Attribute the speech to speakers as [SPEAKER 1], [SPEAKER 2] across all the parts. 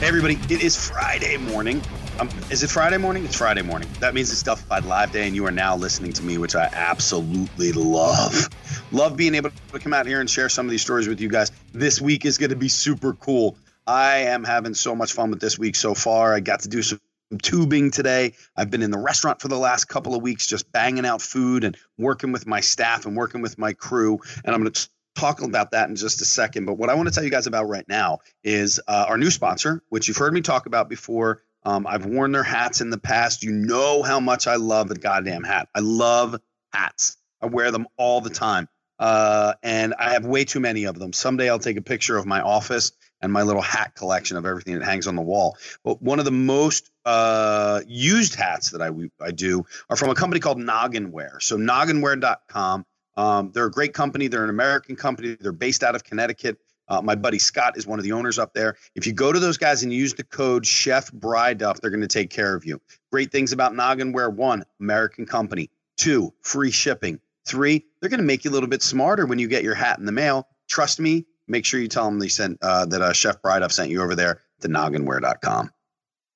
[SPEAKER 1] Hey, everybody, it is Friday morning. Um, is it Friday morning? It's Friday morning. That means it's Duffified Live Day, and you are now listening to me, which I absolutely love. Love being able to come out here and share some of these stories with you guys. This week is going to be super cool. I am having so much fun with this week so far. I got to do some tubing today. I've been in the restaurant for the last couple of weeks, just banging out food and working with my staff and working with my crew. And I'm going to talk about that in just a second. But what I want to tell you guys about right now is uh, our new sponsor, which you've heard me talk about before. Um, I've worn their hats in the past. You know how much I love the goddamn hat. I love hats. I wear them all the time. Uh, and I have way too many of them. Someday I'll take a picture of my office and my little hat collection of everything that hangs on the wall. But one of the most uh, used hats that I, I do are from a company called Nogginware. So nogginware.com. Um, they're a great company. They're an American company. They're based out of Connecticut. Uh, my buddy Scott is one of the owners up there. If you go to those guys and use the code Chef Bryduff, they're going to take care of you. Great things about Nogginware: one, American company; two, free shipping; three, they're going to make you a little bit smarter when you get your hat in the mail. Trust me. Make sure you tell them they sent uh, that uh, Chef Bryduff sent you over there to nogginware.com.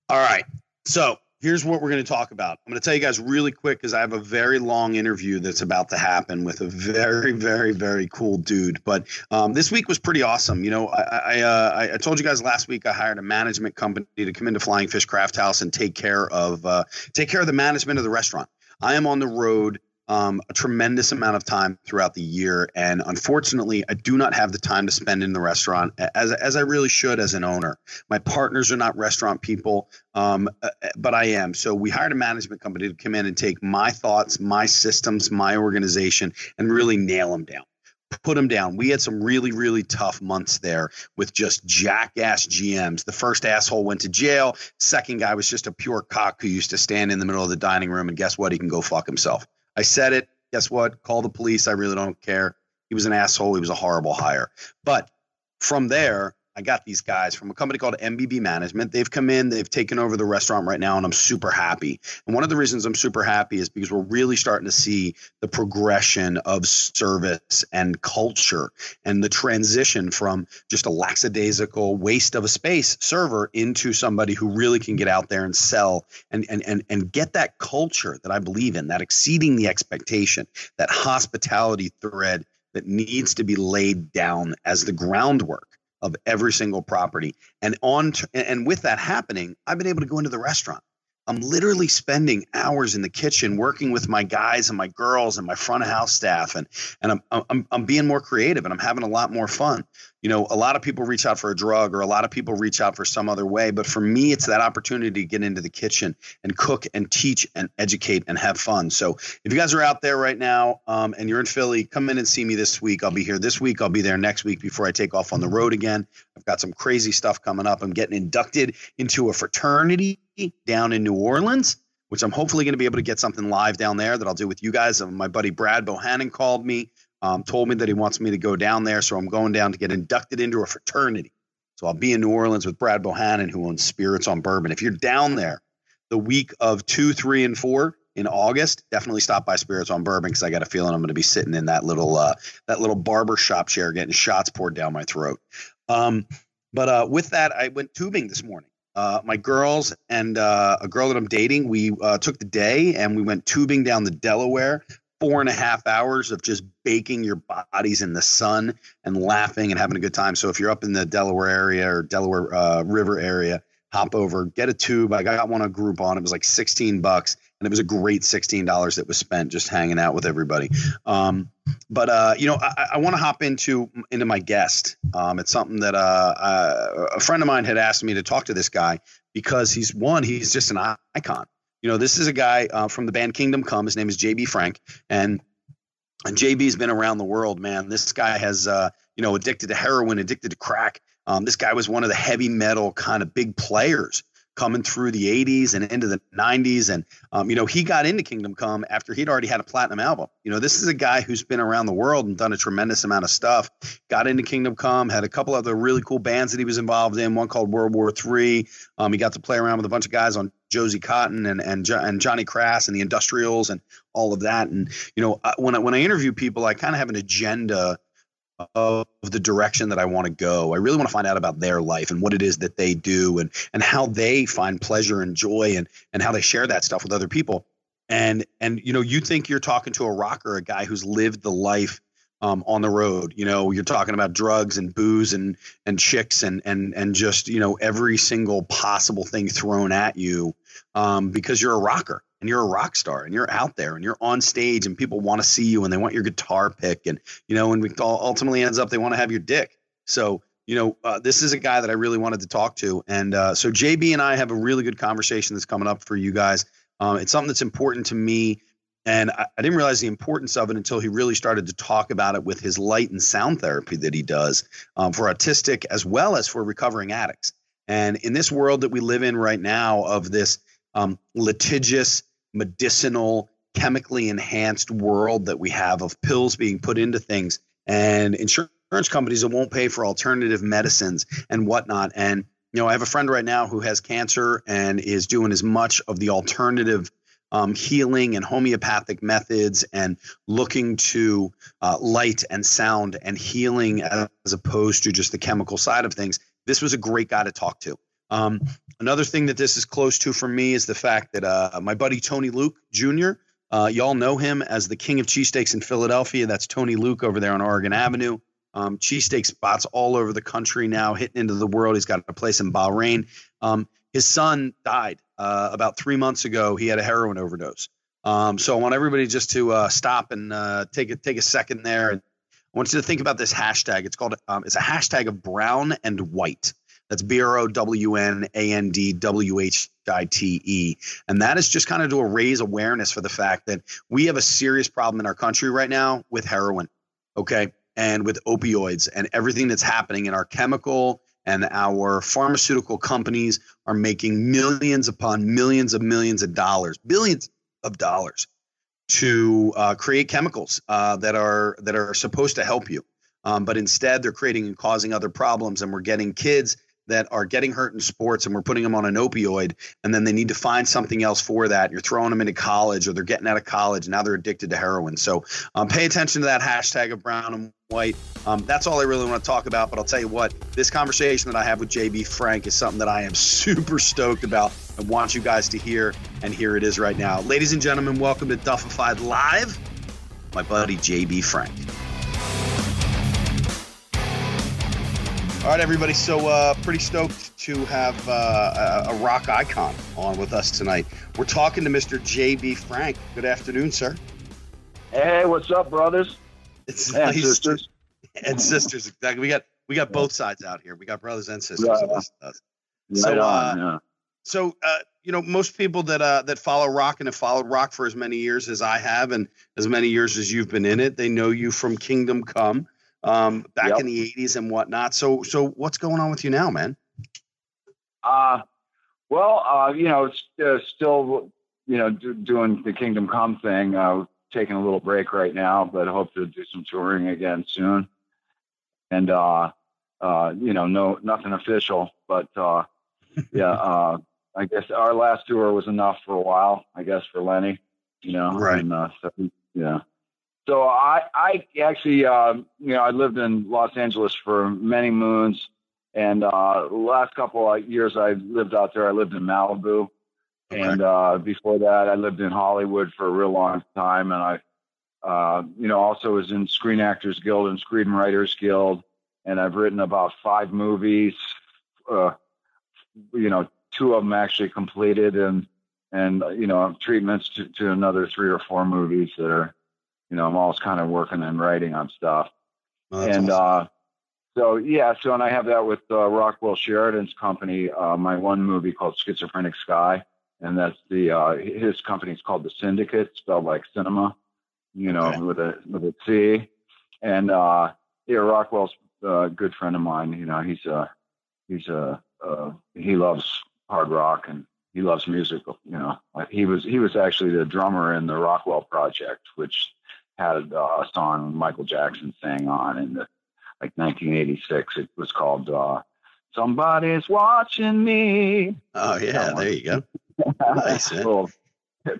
[SPEAKER 1] All right, so here's what we're going to talk about. I'm going to tell you guys really quick because I have a very long interview that's about to happen with a very, very, very cool dude. But um, this week was pretty awesome. You know, I I, uh, I, told you guys last week I hired a management company to come into Flying Fish Craft House and take care of uh, take care of the management of the restaurant. I am on the road um, a tremendous amount of time throughout the year. And unfortunately, I do not have the time to spend in the restaurant as, as I really should as an owner. My partners are not restaurant people, um, uh, uh, but I am. So we hired a management company to come in and take my thoughts, my systems, my organization, and really nail them down put them down. We had some really, really tough months there with just jackass GMs. The first asshole went to jail. Second guy was just a pure cock who used to stand in the middle of the dining room and guess what? He can go fuck himself. I said it. Guess what? Call the police. I really don't care. He was an asshole. He was a horrible hire. But from there, I got these guys from a company called MBB Management. They've come in, they've taken over the restaurant right now, and I'm super happy. And one of the reasons I'm super happy is because we're really starting to see the progression of service and culture and the transition from just a lackadaisical waste of a space server into somebody who really can get out there and sell and, and, and, and get that culture that I believe in, that exceeding the expectation, that hospitality thread that needs to be laid down as the groundwork of every single property. And on and with that happening, I've been able to go into the restaurant. I'm literally spending hours in the kitchen working with my guys and my girls and my front of house staff and and I'm I'm I'm being more creative and I'm having a lot more fun you know, a lot of people reach out for a drug or a lot of people reach out for some other way. But for me, it's that opportunity to get into the kitchen and cook and teach and educate and have fun. So if you guys are out there right now um, and you're in Philly, come in and see me this week. I'll be here this week. I'll be there next week before I take off on the road again. I've got some crazy stuff coming up. I'm getting inducted into a fraternity down in New Orleans which I'm hopefully going to be able to get something live down there that I'll do with you guys. My buddy Brad Bohannon called me um, told me that he wants me to go down there. So I'm going down to get inducted into a fraternity. So I'll be in New Orleans with Brad Bohannon, who owns Spirits on Bourbon. If you're down there the week of two, three, and four in August, definitely stop by Spirits on Bourbon because I got a feeling I'm going to be sitting in that little uh, that little barber shop chair getting shots poured down my throat. Um, but uh, with that, I went tubing this morning. Uh, my girls and uh, a girl that I'm dating, we uh, took the day and we went tubing down the Delaware four and a half hours of just baking your bodies in the sun and laughing and having a good time. So if you're up in the Delaware area or Delaware uh, River area, hop over, get a tube. I got one a Groupon. It was like 16 bucks and it was a great $16 that was spent just hanging out with everybody. Um, but uh, you know, I, I want to hop into into my guest. Um, it's something that uh, uh, a friend of mine had asked me to talk to this guy because he's one, he's just an icon. You know, this is a guy uh, from the band Kingdom Come. His name is JB Frank, and and JB's been around the world, man. This guy has, uh, you know, addicted to heroin, addicted to crack. Um, this guy was one of the heavy metal kind of big players coming through the 80s and into the 90s. And, um, you know, he got into Kingdom Come after he'd already had a platinum album. You know, this is a guy who's been around the world and done a tremendous amount of stuff. Got into Kingdom Come, had a couple other really cool bands that he was involved in, one called World War III. Um, he got to play around with a bunch of guys on Josie Cotton and, and, and Johnny Crash and the Industrials and all of that. And, you know, when I, when I interview people, I kind of have an agenda of the direction that I want to go. I really want to find out about their life and what it is that they do and and how they find pleasure and joy and and how they share that stuff with other people. And and you know, you think you're talking to a rocker, a guy who's lived the life um, on the road. You know, you're talking about drugs and booze and and chicks and and and just you know every single possible thing thrown at you um, because you're a rocker and you're a rock star and you're out there and you're on stage and people want to see you and they want your guitar pick and you know and we all ultimately ends up they want to have your dick so you know uh, this is a guy that i really wanted to talk to and uh, so jb and i have a really good conversation that's coming up for you guys um, it's something that's important to me and I, I, didn't realize the importance of it until he really started to talk about it with his light and sound therapy that he does um, for autistic as well as for recovering addicts and in this world that we live in right now of this um, litigious medicinal, chemically enhanced world that we have of pills being put into things and insurance companies that won't pay for alternative medicines and whatnot. And, you know, I have a friend right now who has cancer and is doing as much of the alternative um, healing and homeopathic methods and looking to uh, light and sound and healing as opposed to just the chemical side of things. This was a great guy to talk to. Um, another thing that this is close to for me is the fact that uh, my buddy Tony Luke Jr., uh, y'all know him as the king of cheesesteaks in Philadelphia. That's Tony Luke over there on Oregon Avenue. Um, cheesesteak spots all over the country now, hitting into the world. He's got a place in Bahrain. Um, his son died uh, about three months ago. He had a heroin overdose. Um, so I want everybody just to uh, stop and uh, take a take a second there. And I want you to think about this hashtag. It's called um, it's a hashtag of brown and white. That's B R O W N A N D W H I T E. And that is just kind of to raise awareness for the fact that we have a serious problem in our country right now with heroin, okay, and with opioids and everything that's happening in our chemical and our pharmaceutical companies are making millions upon millions of millions of dollars, billions of dollars to uh, create chemicals uh, that are that are supposed to help you. Um, but instead, they're creating and causing other problems, and we're getting kids that are getting hurt in sports and we're putting them on an opioid and then they need to find something else for that. You're throwing them into college or they're getting out of college and now they're addicted to heroin. So um, pay attention to that hashtag of brown and white. Um, that's all i really want to talk about but i'll tell you what this conversation that i have with jb frank is something that i am super stoked about and want you guys to hear and here it is right now. Ladies and gentlemen welcome to duffified live my buddy jb frank All right, everybody. So, uh, pretty stoked to have uh, a, rock icon on with us tonight. We're talking to Mr. JB Frank. Good afternoon, sir.
[SPEAKER 2] Hey, what's up, brothers?
[SPEAKER 1] It's and nice sisters. To, and sisters, exactly. We got we got both sides out here. We got brothers and sisters.
[SPEAKER 2] Yeah.
[SPEAKER 1] So, uh, yeah. so uh, you know, most people that uh, that follow rock and have followed rock for as many years as I have, and as many years as you've been in it, they know you from Kingdom Come um, back yep. in the 80s and whatnot. So, so what's going on with you now, man?
[SPEAKER 2] Uh, well, uh, you know, it's uh, still, you know, do, doing the Kingdom Come thing. Uh, taking a little break right now, but hope to do some touring again soon. And, uh, uh, you know, no, nothing official, but, uh, yeah, uh, I guess our last tour was enough for a while, I guess, for Lenny, you know,
[SPEAKER 1] right.
[SPEAKER 2] And, uh, so, yeah. So I, I actually, uh, you know, I lived in Los Angeles for many moons, and uh, last couple of years I lived out there. I lived in Malibu, okay. and uh, before that I lived in Hollywood for a real long time, and I, uh, you know, also was in Screen Actors Guild and Screenwriters Guild, and I've written about five movies. Uh, you know, two of them actually completed, and and you know, treatments to, to another three or four movies that are you know, I'm always kind of working and writing on stuff. Oh, and awesome. uh, so yeah, so and I have that with uh, Rockwell Sheridan's company, uh, my one movie called Schizophrenic Sky, and that's the uh, his company is called the Syndicate, spelled like cinema, you know, okay. with a with a C. And uh, yeah, Rockwell's a good friend of mine. You know, he's a he's a uh, he loves hard rock and he loves music. You know, he was he was actually the drummer in the Rockwell Project, which had uh, a song Michael Jackson sang on in the like 1986. It was called uh, "Somebody's Watching Me."
[SPEAKER 1] Oh yeah, there you go. nice,
[SPEAKER 2] little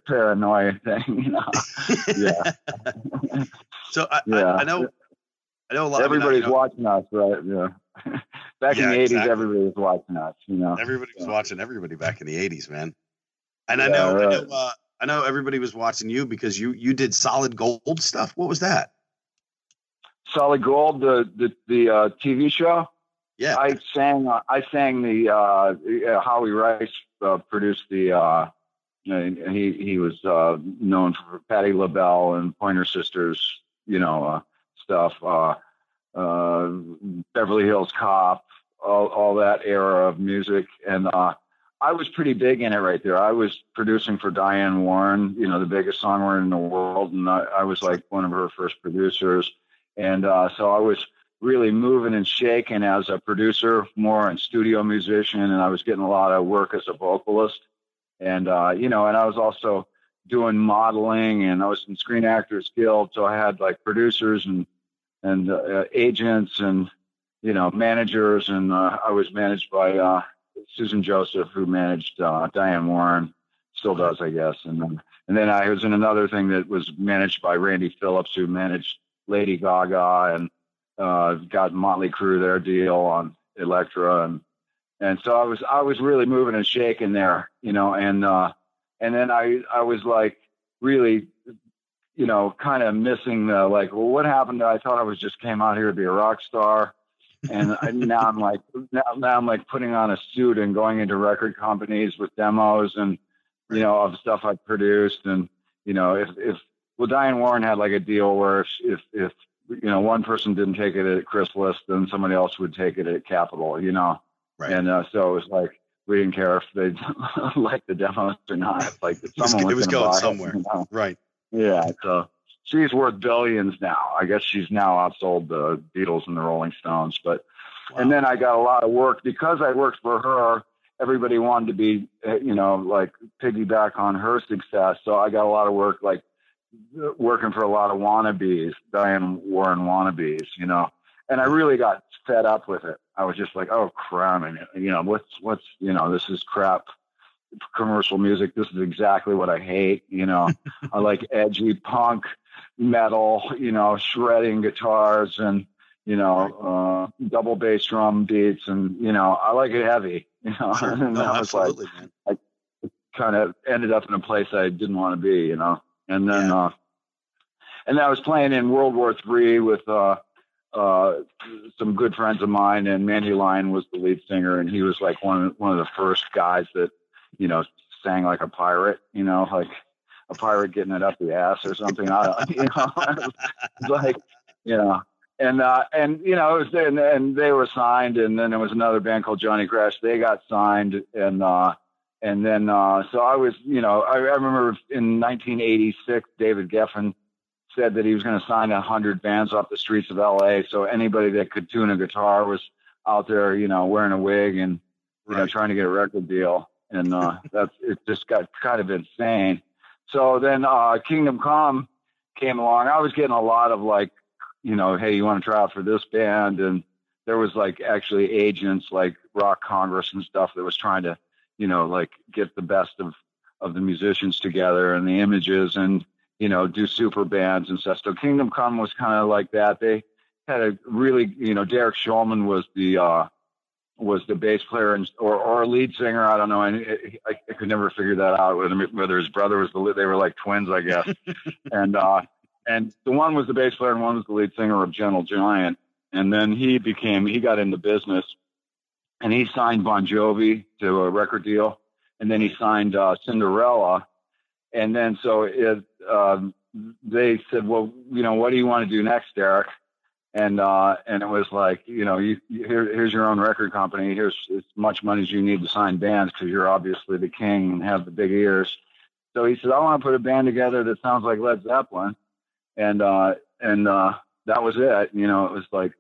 [SPEAKER 2] paranoia thing, you know. yeah.
[SPEAKER 1] so I, yeah. I, I, know, I know a lot.
[SPEAKER 2] Everybody's watching us, right? Yeah. back yeah, in the '80s, everybody was watching us. You know,
[SPEAKER 1] everybody was watching everybody back in the '80s, man. And yeah, I know, right. I know, uh, I know everybody was watching you because you you did solid gold stuff. What was that?
[SPEAKER 2] Solid Gold, the the the uh, TV show.
[SPEAKER 1] Yeah,
[SPEAKER 2] I sang. Uh, I sang the uh, Howie Rice uh, produced the. Uh, he he was uh, known for Patti LaBelle and Pointer Sisters, you know, uh, stuff. Uh, uh, Beverly Hills Cop, all, all that era of music, and uh, I was pretty big in it right there. I was producing for Diane Warren, you know, the biggest songwriter in the world, and I, I was like one of her first producers, and uh, so I was really moving and shaking as a producer, more and studio musician, and I was getting a lot of work as a vocalist, and uh, you know, and I was also doing modeling, and I was in Screen Actors Guild, so I had like producers and and uh, agents and you know managers, and uh, I was managed by uh, Susan Joseph, who managed uh, Diane Warren, still does, I guess, and then and then I was in another thing that was managed by Randy Phillips, who managed Lady Gaga and uh, got Motley Crue their deal on Elektra, and and so I was I was really moving and shaking there, you know, and uh, and then I I was like really you know, kind of missing the like, well, what happened? I thought I was just came out here to be a rock star, and I, now I'm like, now, now I'm like putting on a suit and going into record companies with demos and you know of stuff I produced, and you know, if if well, Diane Warren had like a deal where if if, if you know one person didn't take it at Chrysalis, then somebody else would take it at Capitol, you know,
[SPEAKER 1] right.
[SPEAKER 2] and uh, so it was like we didn't care if they liked the demos or not. Like someone
[SPEAKER 1] it was,
[SPEAKER 2] was
[SPEAKER 1] going somewhere, it, you know? right?
[SPEAKER 2] Yeah, so she's worth billions now. I guess she's now outsold the Beatles and the Rolling Stones. But wow. and then I got a lot of work because I worked for her. Everybody wanted to be, you know, like piggyback on her success. So I got a lot of work, like working for a lot of wannabes, Diane Warren wannabes, you know. And I really got fed up with it. I was just like, oh crap, and you know, what's what's you know, this is crap commercial music. This is exactly what I hate. You know, I like edgy punk, metal, you know, shredding guitars and, you know, uh, double bass drum beats. And, you know, I like it heavy, you know,
[SPEAKER 1] sure. and no, I was like, man. I
[SPEAKER 2] kind of ended up in a place I didn't want to be, you know, and then, yeah. uh, and I was playing in World War Three with, uh, uh, some good friends of mine, and Mandy Lion was the lead singer, and he was like one one of the first guys that you know, sang like a pirate, you know, like a pirate getting it up the ass or something. I, you know, like, you know, and uh, and you know, it was and, and they were signed, and then there was another band called Johnny Crash. They got signed, and uh, and then uh, so I was, you know, I, I remember in 1986, David Geffen said that he was going to sign a hundred bands off the streets of LA. So anybody that could tune a guitar was out there, you know, wearing a wig and you right. know trying to get a record deal and uh, that's it. Just got kind of insane. So then uh, Kingdom Come came along. I was getting a lot of like, you know, hey, you want to try out for this band? And there was like actually agents like Rock Congress and stuff that was trying to, you know, like get the best of of the musicians together and the images and you know do super bands and stuff. So Kingdom Come was kind of like that. They had a really, you know, Derek Shulman was the uh, was the bass player and or or lead singer. I don't know. I, I, I could never figure that out whether whether his brother was the lead. They were like twins, I guess. and uh, and the one was the bass player and one was the lead singer of Gentle Giant. And then he became he got into business, and he signed Bon Jovi to a record deal, and then he signed uh, Cinderella, and then so it. Um, they said, "Well, you know, what do you want to do next, Derek?" And uh, and it was like you know you, you here, here's your own record company. Here's as much money as you need to sign bands because you're obviously the king and have the big ears. So he said i want to put a band together that sounds like led zeppelin. And uh, and uh, that was it. You know it was like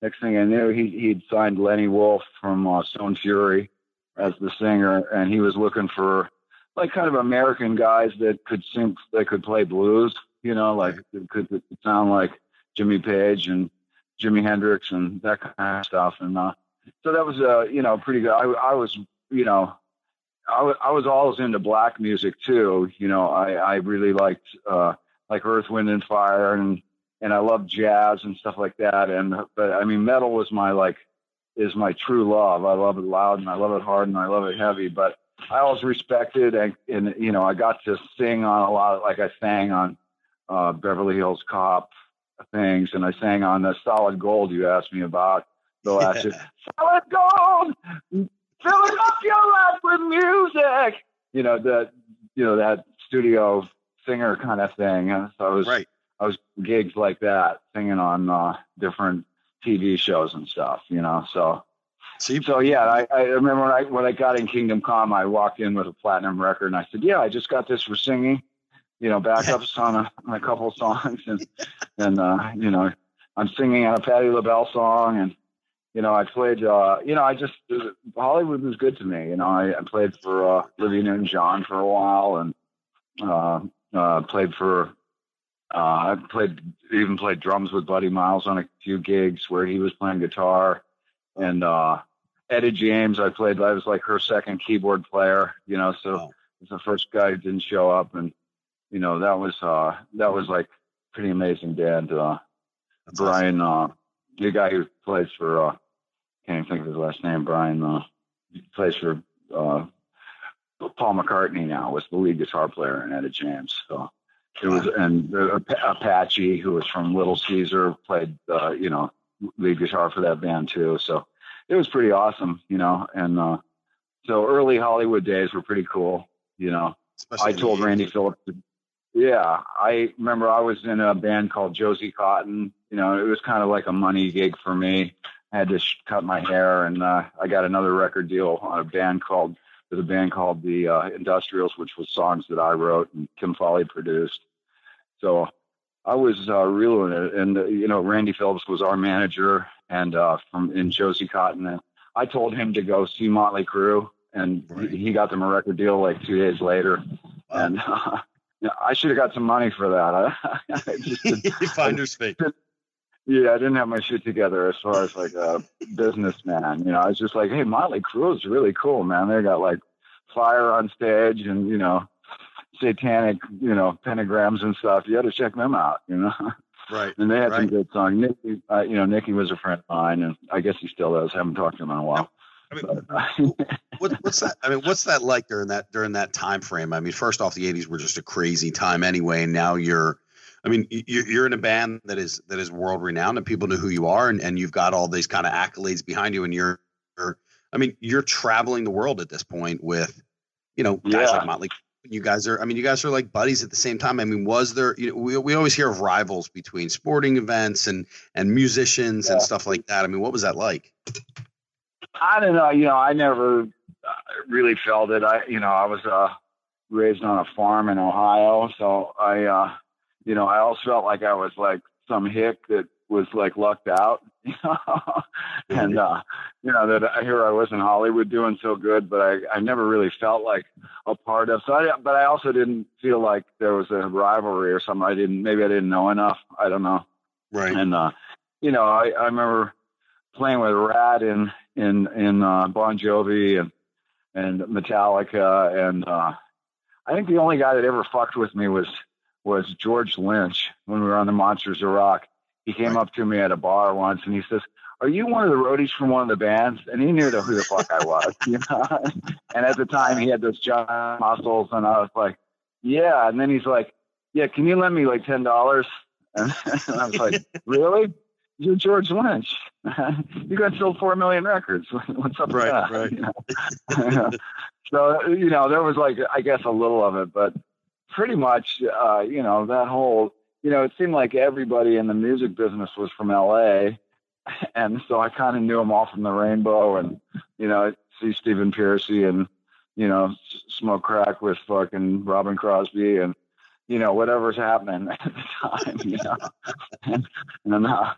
[SPEAKER 2] next thing i knew he he'd signed lenny wolf from uh, stone fury as the singer, and he was looking for like kind of American guys that could sing, that could play blues. You know, like it could sound like Jimmy Page and Jimi Hendrix and that kind of stuff. And uh, so that was uh, you know pretty good. I, I was you know I, I was always into black music too. You know, I, I really liked uh, like Earth, Wind and Fire, and and I loved jazz and stuff like that. And but I mean, metal was my like is my true love. I love it loud and I love it hard and I love it heavy. But I always respected and, and you know I got to sing on a lot. Like I sang on uh, Beverly Hills Cop things, and I sang on the Solid Gold you asked me about the last year. Solid Gold, filling up your life with music. You know that you know that studio singer kind of thing. So I was
[SPEAKER 1] right.
[SPEAKER 2] I was gigs like that, singing on uh, different TV shows and stuff. You know, so.
[SPEAKER 1] See,
[SPEAKER 2] So yeah, I, I remember when I when I got in Kingdom Come, I walked in with a platinum record, and I said, "Yeah, I just got this for singing, you know, backups on a on a couple of songs, and and uh, you know, I'm singing on a Patti LaBelle song, and you know, I played, uh, you know, I just Hollywood was good to me. You know, I, I played for uh, Olivia Newton-John for a while, and uh, uh, played for. Uh, I played even played drums with Buddy Miles on a few gigs where he was playing guitar, and uh, Etta James. I played. I was like her second keyboard player. You know, so
[SPEAKER 1] Wow.
[SPEAKER 2] was the first guy who didn't show up, and you know that was uh, that was like pretty amazing band. Uh,
[SPEAKER 1] That's awesome.
[SPEAKER 2] Brian, uh, the guy who plays for, uh, can't even think of his last name. Brian, uh, plays for uh, Paul McCartney now. Was the lead guitar player in Etta James. So it was, and uh, Apache, who was from Little Caesar, played, uh, you know, lead guitar for that band too. So it was pretty awesome, you know. And uh, so early Hollywood days were pretty cool, you know.
[SPEAKER 1] Especially
[SPEAKER 2] I told Randy Phillips. to- Yeah, I remember I was in a band called Josie Cotton. You know, it was kind of like a money gig for me. I had to sh- cut my hair, and uh, I got another record deal on a band called with a band called the uh, Industrials, which was songs that I wrote and Kim Fowley produced. So I was uh, reeling it, and uh, you know, Randy Phillips was our manager, and uh, from in Josie Cotton, and I told him to go see Motley Crue, and
[SPEAKER 1] Right.
[SPEAKER 2] he he got them a record deal like two days later
[SPEAKER 1] Wow.
[SPEAKER 2] and uh, yeah, I should have got some money for that. I, I just didn't-
[SPEAKER 1] Finder's fee.
[SPEAKER 2] yeah, I didn't have my shit together as far as like a businessman. You know, I was just like, hey, Motley Crue is really cool, man. They got like fire on stage and you know, satanic, you know, pentagrams and stuff. You got to check them out. You know,
[SPEAKER 1] Right.
[SPEAKER 2] and they had some good songs. Nikki, uh, you know, Nikki was a friend of mine, and I guess he still is. haven't talked to him in a while.
[SPEAKER 1] I mean,
[SPEAKER 2] uh,
[SPEAKER 1] what, what's that? I mean, what's that like during that during that time frame? I mean, first off, the '80s were just a crazy time anyway, and now you're, I mean, you're, you're in a band that is that is world renowned, and people know who you are, and, and you've got all these kind of accolades behind you, and you're, you're, I mean, you're traveling the world at this point with, you know, guys
[SPEAKER 2] Yeah.
[SPEAKER 1] like Motley. You guys are, I mean, you guys are like buddies at the same time. I mean, was there, you know, we, we always hear of rivals between sporting events and and musicians and stuff like that. I mean, what was that like?
[SPEAKER 2] I don't know. You know, I never uh, really felt it. I, you know, I was uh, raised on a farm in Ohio, so I, uh, you know, I always felt like I was like some hick that was like lucked out, you know, and uh, you know that I here I was in Hollywood doing so good, but I, I never really felt like a part of. So, I, but I also didn't feel like there was a rivalry or something. I didn't. Maybe I didn't know enough. I don't know
[SPEAKER 1] Right.
[SPEAKER 2] and uh, you know, I, I remember playing with Ratt in in in uh, Bon Jovi and and Metallica, and uh, I think the only guy that ever fucked with me was was George Lynch when we were on the Monsters of Rock. He came up to me at a bar once, and he says. Are you one of the roadies from one of the bands? And he knew the, who the fuck I was, you know. and at the time, he had those giant muscles, and I was like, "Yeah." And then he's like, "Yeah, can you lend me like ten dollars?" And, I was like, "Really? You're George Lynch. you guys sold four million records. What's up
[SPEAKER 1] Right,
[SPEAKER 2] that?"
[SPEAKER 1] right.
[SPEAKER 2] You know? so you know, there was like, I guess, a little of it, but pretty much, uh, you know, that whole, you know, it seemed like everybody in the music business was from L.A. And so I kind of knew them all from the Rainbow, and you know, see Stephen Pearcy and you know, smoke crack with fucking Robin Crosby and you know whatever's happening at the time, you know. and, and uh,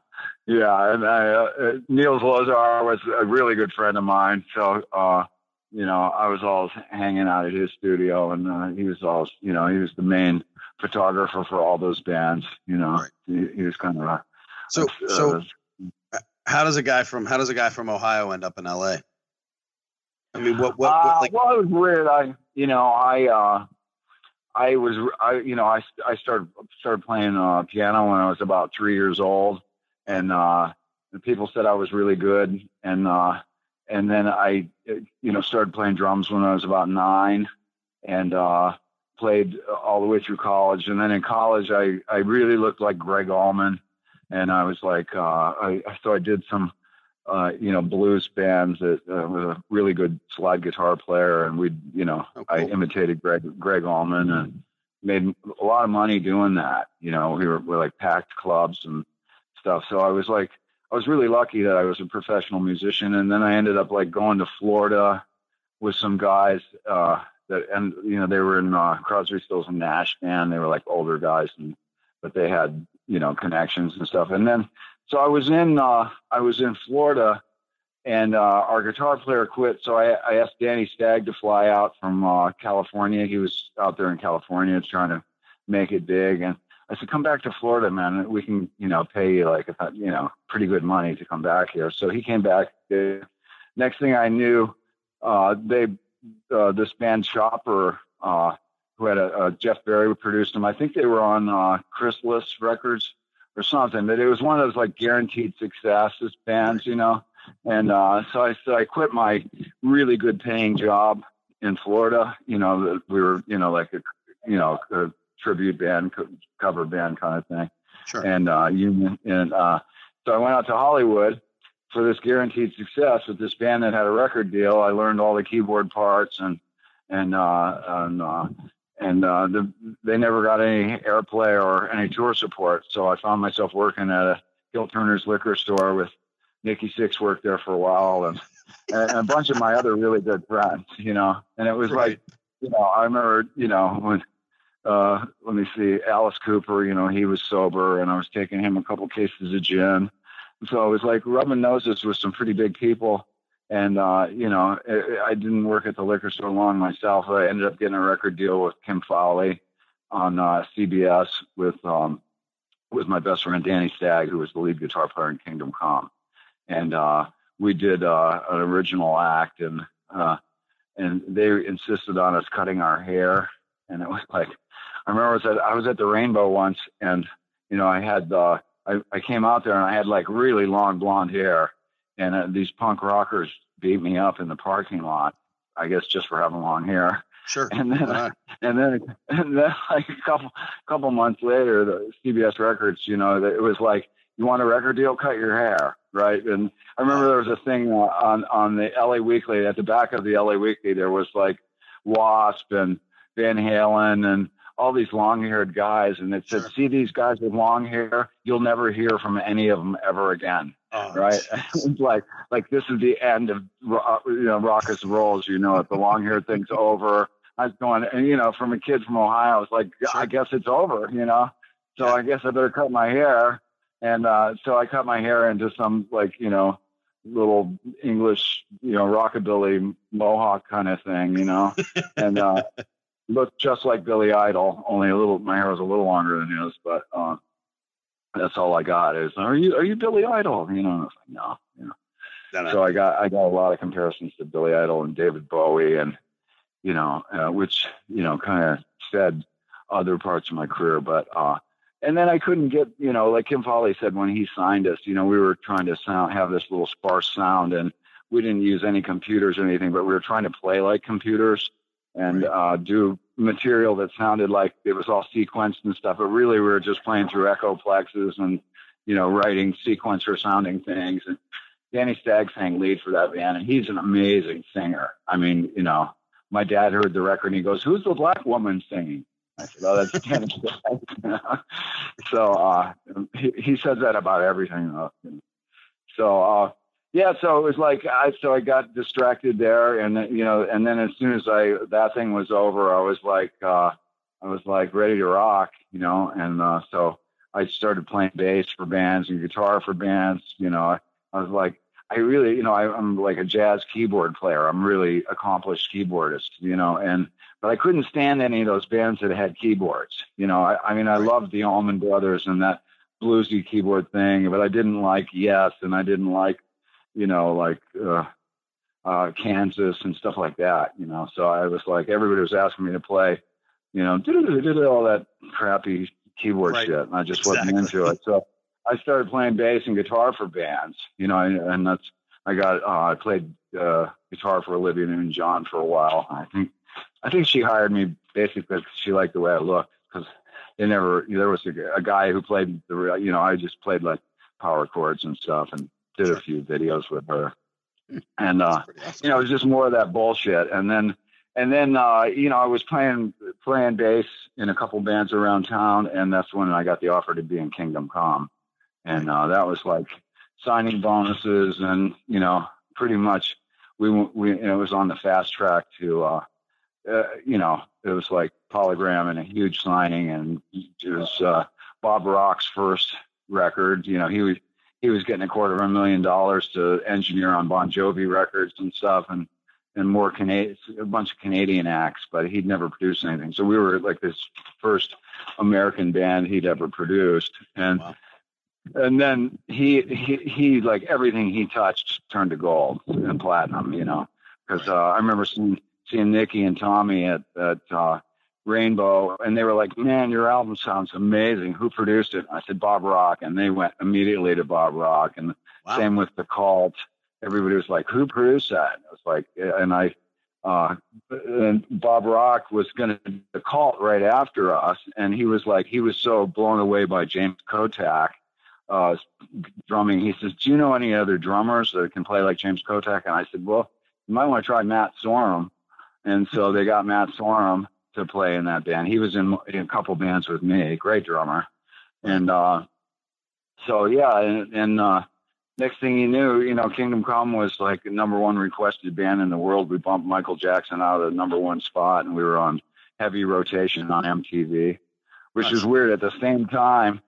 [SPEAKER 2] yeah, and I, uh, uh, Neil Zlozower was a really good friend of mine, so uh, you know, I was always hanging out at his studio, and uh, he was always, you know, he was the main photographer for all those bands. You know, right. he, he, was kind of a.
[SPEAKER 1] So, a, so uh, how does a guy from how does a guy from Ohio end up in L.A.? I mean, what, what, what
[SPEAKER 2] uh,
[SPEAKER 1] like?
[SPEAKER 2] well, it was weird. I, you know, I, uh, I was, I, you know, I, I started started playing uh, piano when I was about three years old, and uh, people said I was really good, and uh, and then I, you know, started playing drums when I was about nine, and uh, played all the way through college. And then in college, I I really looked like Gregg Allman, and I was like, uh, I so I did some, uh, you know, blues bands that uh, with a really good slide guitar player, and we, you know, oh, cool. I imitated Greg Gregg Allman and made a lot of money doing that. You know, we were, we were like packed clubs and stuff. So I was like I was really lucky that I was a professional musician, and then I ended up like going to Florida with some guys uh, that, and you know, they were in uh, Crosby, Stills and Nash band. They were like older guys, and but they had you know connections and stuff. And then so I was in uh, I was in Florida, and uh, our guitar player quit. So I, I asked Danny Stagg to fly out from uh, California. He was out there in California trying to make it big, and I said, come back to Florida, man. We can, you know, pay you like, you know, pretty good money to come back here. So he came back. Next thing I knew, uh, they, uh, this band Chopper, uh, who had a, a Jeff Barry produced them. I think they were on uh, Chrysalis Records or something. But it was one of those like guaranteed successes bands, you know. And uh, so I so I quit my really good paying job in Florida. You know, we were you know like a you know a tribute band, cover band kind of thing.
[SPEAKER 1] Sure.
[SPEAKER 2] And uh, union, and uh, so I went out to Hollywood for this guaranteed success with this band that had a record deal. I learned all the keyboard parts and and uh, and uh, and uh, the, they never got any airplay or any tour support. So I found myself working at a Gil Turner's liquor store with Nikki Sixx worked there for a while and, and a bunch of my other really good friends, you know. And it was right. like, you know, I remember, you know, when uh, let me see, Alice Cooper, you know, he was sober and I was taking him a couple cases of gin. And so I was like rubbing noses with some pretty big people. And, uh, you know, I didn't work at the liquor store long myself. I ended up getting a record deal with Kim Fowley on uh, CBS with, um, with my best friend Danny Stagg, who was the lead guitar player in Kingdom Come. And uh, we did uh, an original act and, uh, and they insisted on us cutting our hair. And it was like, I remember I was at I was at the Rainbow once, and you know I had uh, I I came out there and I had like really long blonde hair, and uh, these punk rockers beat me up in the parking lot. I guess just for having long hair.
[SPEAKER 1] Sure.
[SPEAKER 2] And then and then and then like a couple couple months later, the CBS Records, you know, it was like you want a record deal, cut your hair, right? And I remember there was a thing on on the LA Weekly at the back of the LA Weekly. There was like Wasp and Van Halen and all these long-haired guys, and it said, sure. "See these guys with long hair? You'll never hear from any of them ever again." Right? it's like like this is the end of uh, you know Rockers Rolls. You know, if the long hair thing's over. I was going, and you know, from a kid from Ohio, it's like, sure. I guess it's over. You know, so. I guess I better cut my hair. And uh, so I cut my hair into some like you know little English, you know, rockabilly mohawk kind of thing, you know, and uh, looked just like Billy Idol, only a little. My hair was a little longer than his, but uh, that's all I got. Is are you are you Billy Idol? You know, I was like, no, you know. so I got I got a lot of comparisons to Billy Idol and David Bowie, and you know, uh, which you know kind of said other parts of my career, but uh, and then I couldn't get you know like Kim Fowley said when he signed us, you know, we were trying to sound have this little sparse sound, and we didn't use any computers or anything, but we were trying to play like computers and uh, do material that sounded like it was all sequenced and stuff. But really, we were just playing through Echoplexes and you know writing sequencer sounding things. And Danny Stagg sang lead for that band, and he's an amazing singer. I mean, you know, my dad heard the record and he goes, "Who's the black woman singing?" I said, "Oh, that's Danny Stagg." so uh, he, he says that about everything. Though. So uh, yeah, so it was like I so I got distracted there, and then, you know, and then as soon as I that thing was over, I was like, uh, I was like ready to rock, you know, and uh, so I started playing bass for bands and guitar for bands. You know, I, I was like, I really, you know, I, I'm like a jazz keyboard player. I'm really accomplished keyboardist, you know, and but I couldn't stand any of those bands that had keyboards. You know, I, I mean, I loved the Allman Brothers and that bluesy keyboard thing, but I didn't like Yes, and I didn't like, you know, like uh, uh, Kansas and stuff like that. You know, so I was like, everybody was asking me to play, you know, all that crappy keyboard right. shit, and I just exactly. wasn't into it. So I started playing bass and guitar for bands, you know, and, and that's I got uh, I played uh, guitar for Olivia Newton-John for a while. I think I think she hired me basically because she liked the way I looked because they never there was a, a, guy who played the you know I just played like power chords and stuff and did a few videos with her. And uh awesome. you know it was just more of that bullshit. And then and then uh you know I was playing playing bass in a couple bands around town and that's when I got the offer to be in Kingdom Come. And uh, that was like signing bonuses, and you know, pretty much we we it was on the fast track to, uh, uh, you know, it was like Polygram and a huge signing, and it was uh, Bob Rock's first record. You know, he was he was getting a quarter of a million dollars to engineer on Bon Jovi records and stuff, and and more Canadian, a bunch of Canadian acts, but he'd never produced anything. So we were like this first American band he'd ever produced, and wow and then he he he like everything he touched turned to gold and platinum, you know. Because uh, I remember seeing seeing Nikki and Tommy at at uh, Rainbow, and they were like, "Man, your album sounds amazing. Who produced it?" I said, "Bob Rock," and they went immediately to Bob Rock. And wow. same with the Cult. Everybody was like, "Who produced that?" And it was like, and I. Uh, and Bob Rock was going to the cult right after us, and he was like, he was so blown away by James Kotak. uh, drumming. He says, "Do you know any other drummers that can play like James Kotak?" And I said, "Well, you might want to try Matt Sorum." And so they got Matt Sorum to play in that band. He was in, in a couple bands with me. Great drummer. And uh, so yeah, and, and uh, next thing you knew, you know, Kingdom Come was like the number one requested band in the world. We bumped Michael Jackson out of the number one spot, and we were on heavy rotation on MTV, which nice. is weird. At the same time,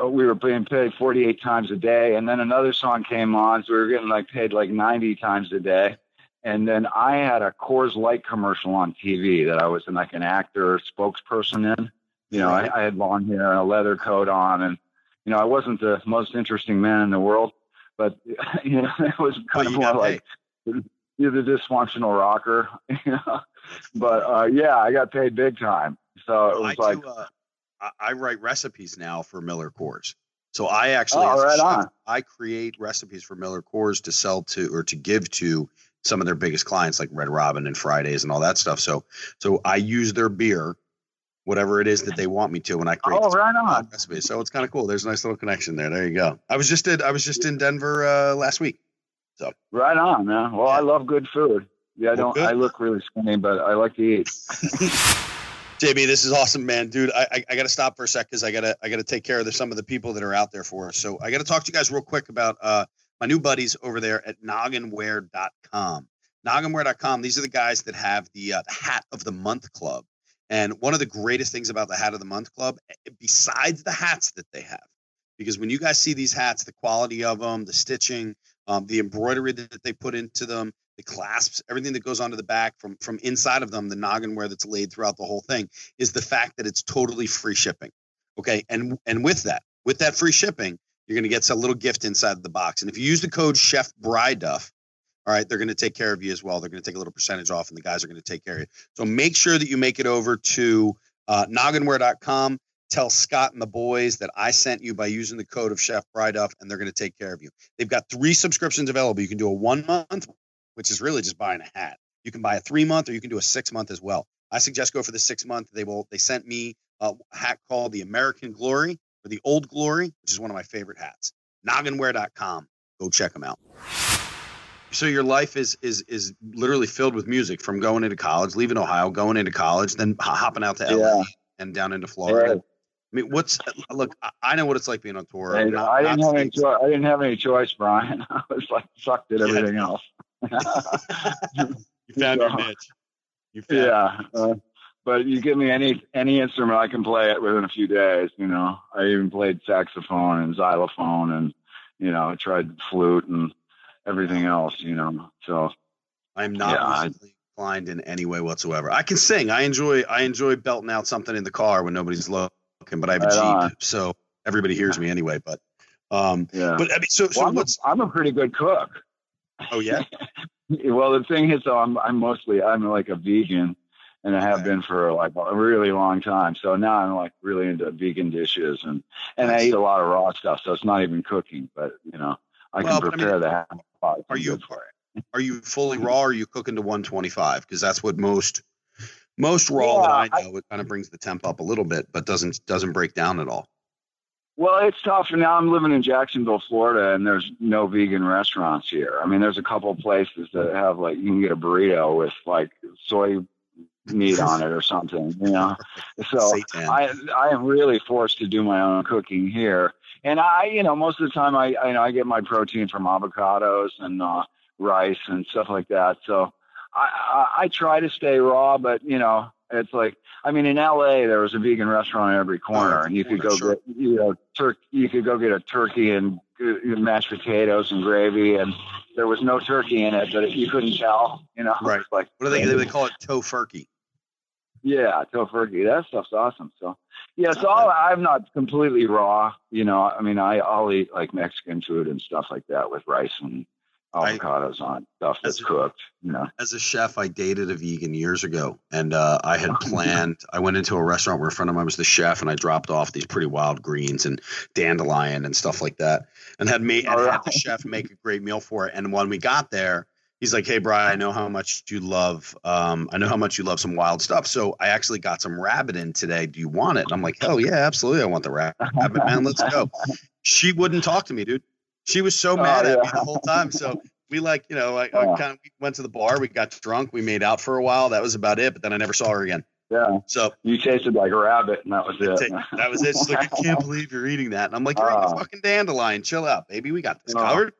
[SPEAKER 2] uh, we were being paid 48 times a day. And then another song came on, so we were getting like paid like 90 times a day. And then I had a Coors Light commercial on TV that I was in like an actor spokesperson in. You know, I, I had long hair and a leather coat on, and you know, I wasn't the most interesting man in the world, but you know, it was kind well, of more like you're the dysfunctional rocker. You know, but uh, yeah, I got paid big time. So it was I like. Do, uh,
[SPEAKER 1] I, write recipes now for Miller Coors. So I actually,
[SPEAKER 2] oh, right
[SPEAKER 1] chef, I create recipes for Miller Coors to sell to or to give to some of their biggest clients like Red Robin and Fridays and all that stuff. So, so I use their beer, whatever it is that they want me to, when I create.
[SPEAKER 2] Oh, right on.
[SPEAKER 1] Recipes. So it's kind of cool. There's a nice little connection there. There you go. I was just in, I was just in Denver uh, last week. So
[SPEAKER 2] right on, man. Well, yeah. I love good food. Yeah, I don't. I look really skinny, but I like to eat.
[SPEAKER 1] JB, this is awesome, man, dude. I I, I got to stop for a sec because I gotta I gotta take care of the, some of the people that are out there for us. So I got to talk to you guys real quick about uh my new buddies over there at nogginwear.com. Nogginwear.com. These are the guys that have the, uh, the Hat of the Month Club. And one of the greatest things about the Hat of the Month Club, eh, besides the hats that they have, because when you guys see these hats, the quality of them, the stitching, um, the embroidery that they put into them, the clasps, everything that goes onto the back from from inside of them, the noggin wear that's laid throughout the whole thing, is the fact that it's totally free shipping. Okay, and and with that, with that free shipping, you're going to get a little gift inside the box. And if you use the code Chef Bryduff, all right, they're going to take care of you as well. They're going to take a little percentage off, and the guys are going to take care of you. So make sure that you make it over to uh, nogginwear.com. Tell Scott and the boys that I sent you by using the code of Chef Bryduff, and they're going to take care of you. They've got three subscriptions available. You can do a one month, which is really just buying a hat. You can buy a three month or you can do a six month as well. I suggest go for the six month. They will. They sent me a hat called the American Glory or the Old Glory, which is one of my favorite hats. Nogginwear.com. Go check them out. So your life is is is literally filled with music from going into college, leaving Ohio, going into college, then hopping out to LA yeah. and down into Florida. Right. I mean, what's uh, look? I know what it's like being on tour.
[SPEAKER 2] Hey, not, I didn't have any choice. I didn't have any choice, Brian. I was like sucked at everything yeah. else.
[SPEAKER 1] you found your niche.
[SPEAKER 2] You found yeah. Uh, But you give me any any instrument, I can play it within a few days. You know, I even played saxophone and xylophone, and you know, I tried flute and everything else, you know. So
[SPEAKER 1] I'm not
[SPEAKER 2] Yeah, I-
[SPEAKER 1] inclined in any way whatsoever. I can sing. I enjoy I enjoy belting out something in the car when nobody's looking, but I have a
[SPEAKER 2] Right
[SPEAKER 1] Jeep,
[SPEAKER 2] on.
[SPEAKER 1] so everybody hears me anyway. But um,
[SPEAKER 2] yeah.
[SPEAKER 1] but I mean, so so
[SPEAKER 2] well, I'm, a, I'm a pretty good cook.
[SPEAKER 1] Oh yeah,
[SPEAKER 2] Well, the thing is, though, I'm I'm mostly I'm like a vegan, and I have been for like a really long time. So now I'm like really into vegan dishes, and and I eat a lot of raw stuff. So it's not even cooking, but you know, I
[SPEAKER 1] Well,
[SPEAKER 2] can
[SPEAKER 1] but I mean,
[SPEAKER 2] prepare the half
[SPEAKER 1] are you-
[SPEAKER 2] for it?
[SPEAKER 1] are you fully raw? or Are you cooking to 125? Because that's what most most raw
[SPEAKER 2] Yeah,
[SPEAKER 1] that
[SPEAKER 2] I-
[SPEAKER 1] I know. it kind of brings the temp up a little bit, but doesn't doesn't break down at all.
[SPEAKER 2] Well, it's tough. And now I'm living in Jacksonville, Florida, and there's no vegan restaurants here. I mean, there's a couple of places that have like you can get a burrito with like soy meat on it or something, you know. So I I am really forced to do my own cooking here, and I you know most of the time I I, you know, I get my protein from avocados and uh, rice and stuff like that. So I, I I try to stay raw, but you know it's like I mean in L.A. there was a vegan restaurant in every corner,
[SPEAKER 1] Oh,
[SPEAKER 2] and you could go
[SPEAKER 1] sure.
[SPEAKER 2] get you know turk you could go get a turkey and uh, mashed potatoes and gravy, and there was no turkey in it, but you couldn't tell, you know.
[SPEAKER 1] Right.
[SPEAKER 2] Like
[SPEAKER 1] what do they they call it? Tofurkey.
[SPEAKER 2] Yeah, tofurkey. That stuff's awesome. So yeah, so I'll, I'm not completely raw. You know, I mean, I I'll eat like Mexican food and stuff like that with rice and
[SPEAKER 1] I-
[SPEAKER 2] avocados on stuff that's
[SPEAKER 1] a-
[SPEAKER 2] cooked. You know.
[SPEAKER 1] as a chef, I dated a vegan years ago, and uh, I had planned. I went into a restaurant where a friend of mine was the chef, and I dropped off these pretty wild greens and dandelion and stuff like that, and had made and
[SPEAKER 2] All
[SPEAKER 1] had the chef make a great meal for it. And when we got there, he's like, "Hey, Brian, I know how much you love. Um, I know how much you love some wild stuff. So I actually got some rabbit in today. Do you want it?" And I'm like, "Hell yeah, absolutely! I want the rabbit, man. Let's go." She wouldn't talk to me, dude. She was so
[SPEAKER 2] Oh,
[SPEAKER 1] mad at me the whole time. So we like, you know, like
[SPEAKER 2] Oh.
[SPEAKER 1] kind of went to the bar, we got drunk, we made out for a while. That was about it. But then I never saw her again.
[SPEAKER 2] Yeah,
[SPEAKER 1] So
[SPEAKER 2] you tasted like a rabbit, and that was it.
[SPEAKER 1] that was it. She's like, I can't believe you're eating that. And I'm like, you're eating
[SPEAKER 2] Oh.
[SPEAKER 1] a fucking dandelion. Chill out, baby. We got this
[SPEAKER 2] Oh.
[SPEAKER 1] covered.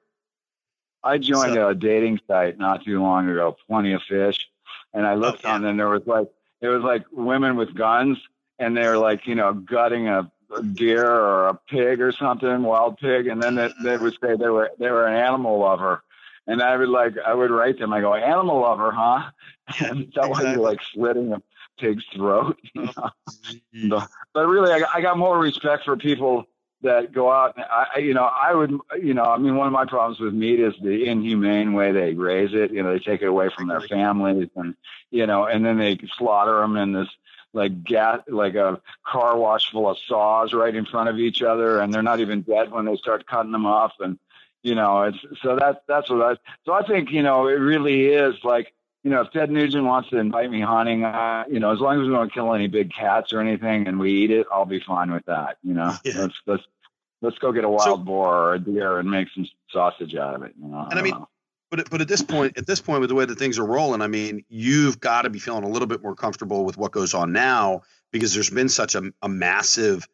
[SPEAKER 2] I joined a dating site not too long ago, Plenty of Fish, and I looked
[SPEAKER 1] yeah.
[SPEAKER 2] on, and there was like it was like women with guns, and they were like you know gutting a, a deer or a pig or something, wild pig, and then they, they would say they were they were an animal lover, and I would like I would write them, I go animal lover, huh? And that
[SPEAKER 1] exactly.
[SPEAKER 2] you're like slitting a pig's throat. You
[SPEAKER 1] Oh,
[SPEAKER 2] know? but, but really, I, I got more respect for people that go out. And I, you know, I would, you know, I mean, one of my problems with meat is the inhumane way they raise it. You know, they take it away from their families, and you know, and then they slaughter them in this like gas, like a car wash full of saws right in front of each other, and they're not even dead when they start cutting them off. And you know, it's so that's that's what I. So I think you know, it really is like you know, if Ted Nugent wants to invite me hunting, uh, you know, as long as we don't kill any big cats or anything and we eat it, I'll be fine with that. You know,
[SPEAKER 1] Yeah.
[SPEAKER 2] let's let's let's go get a wild
[SPEAKER 1] So-
[SPEAKER 2] boar or a deer and make some sausage out of it. You know,
[SPEAKER 1] And I
[SPEAKER 2] don't
[SPEAKER 1] mean,
[SPEAKER 2] know.
[SPEAKER 1] But but at this point, at this point, with the way that things are rolling, I mean, you've got to be feeling a little bit more comfortable with what goes on now because there's been such a, a massive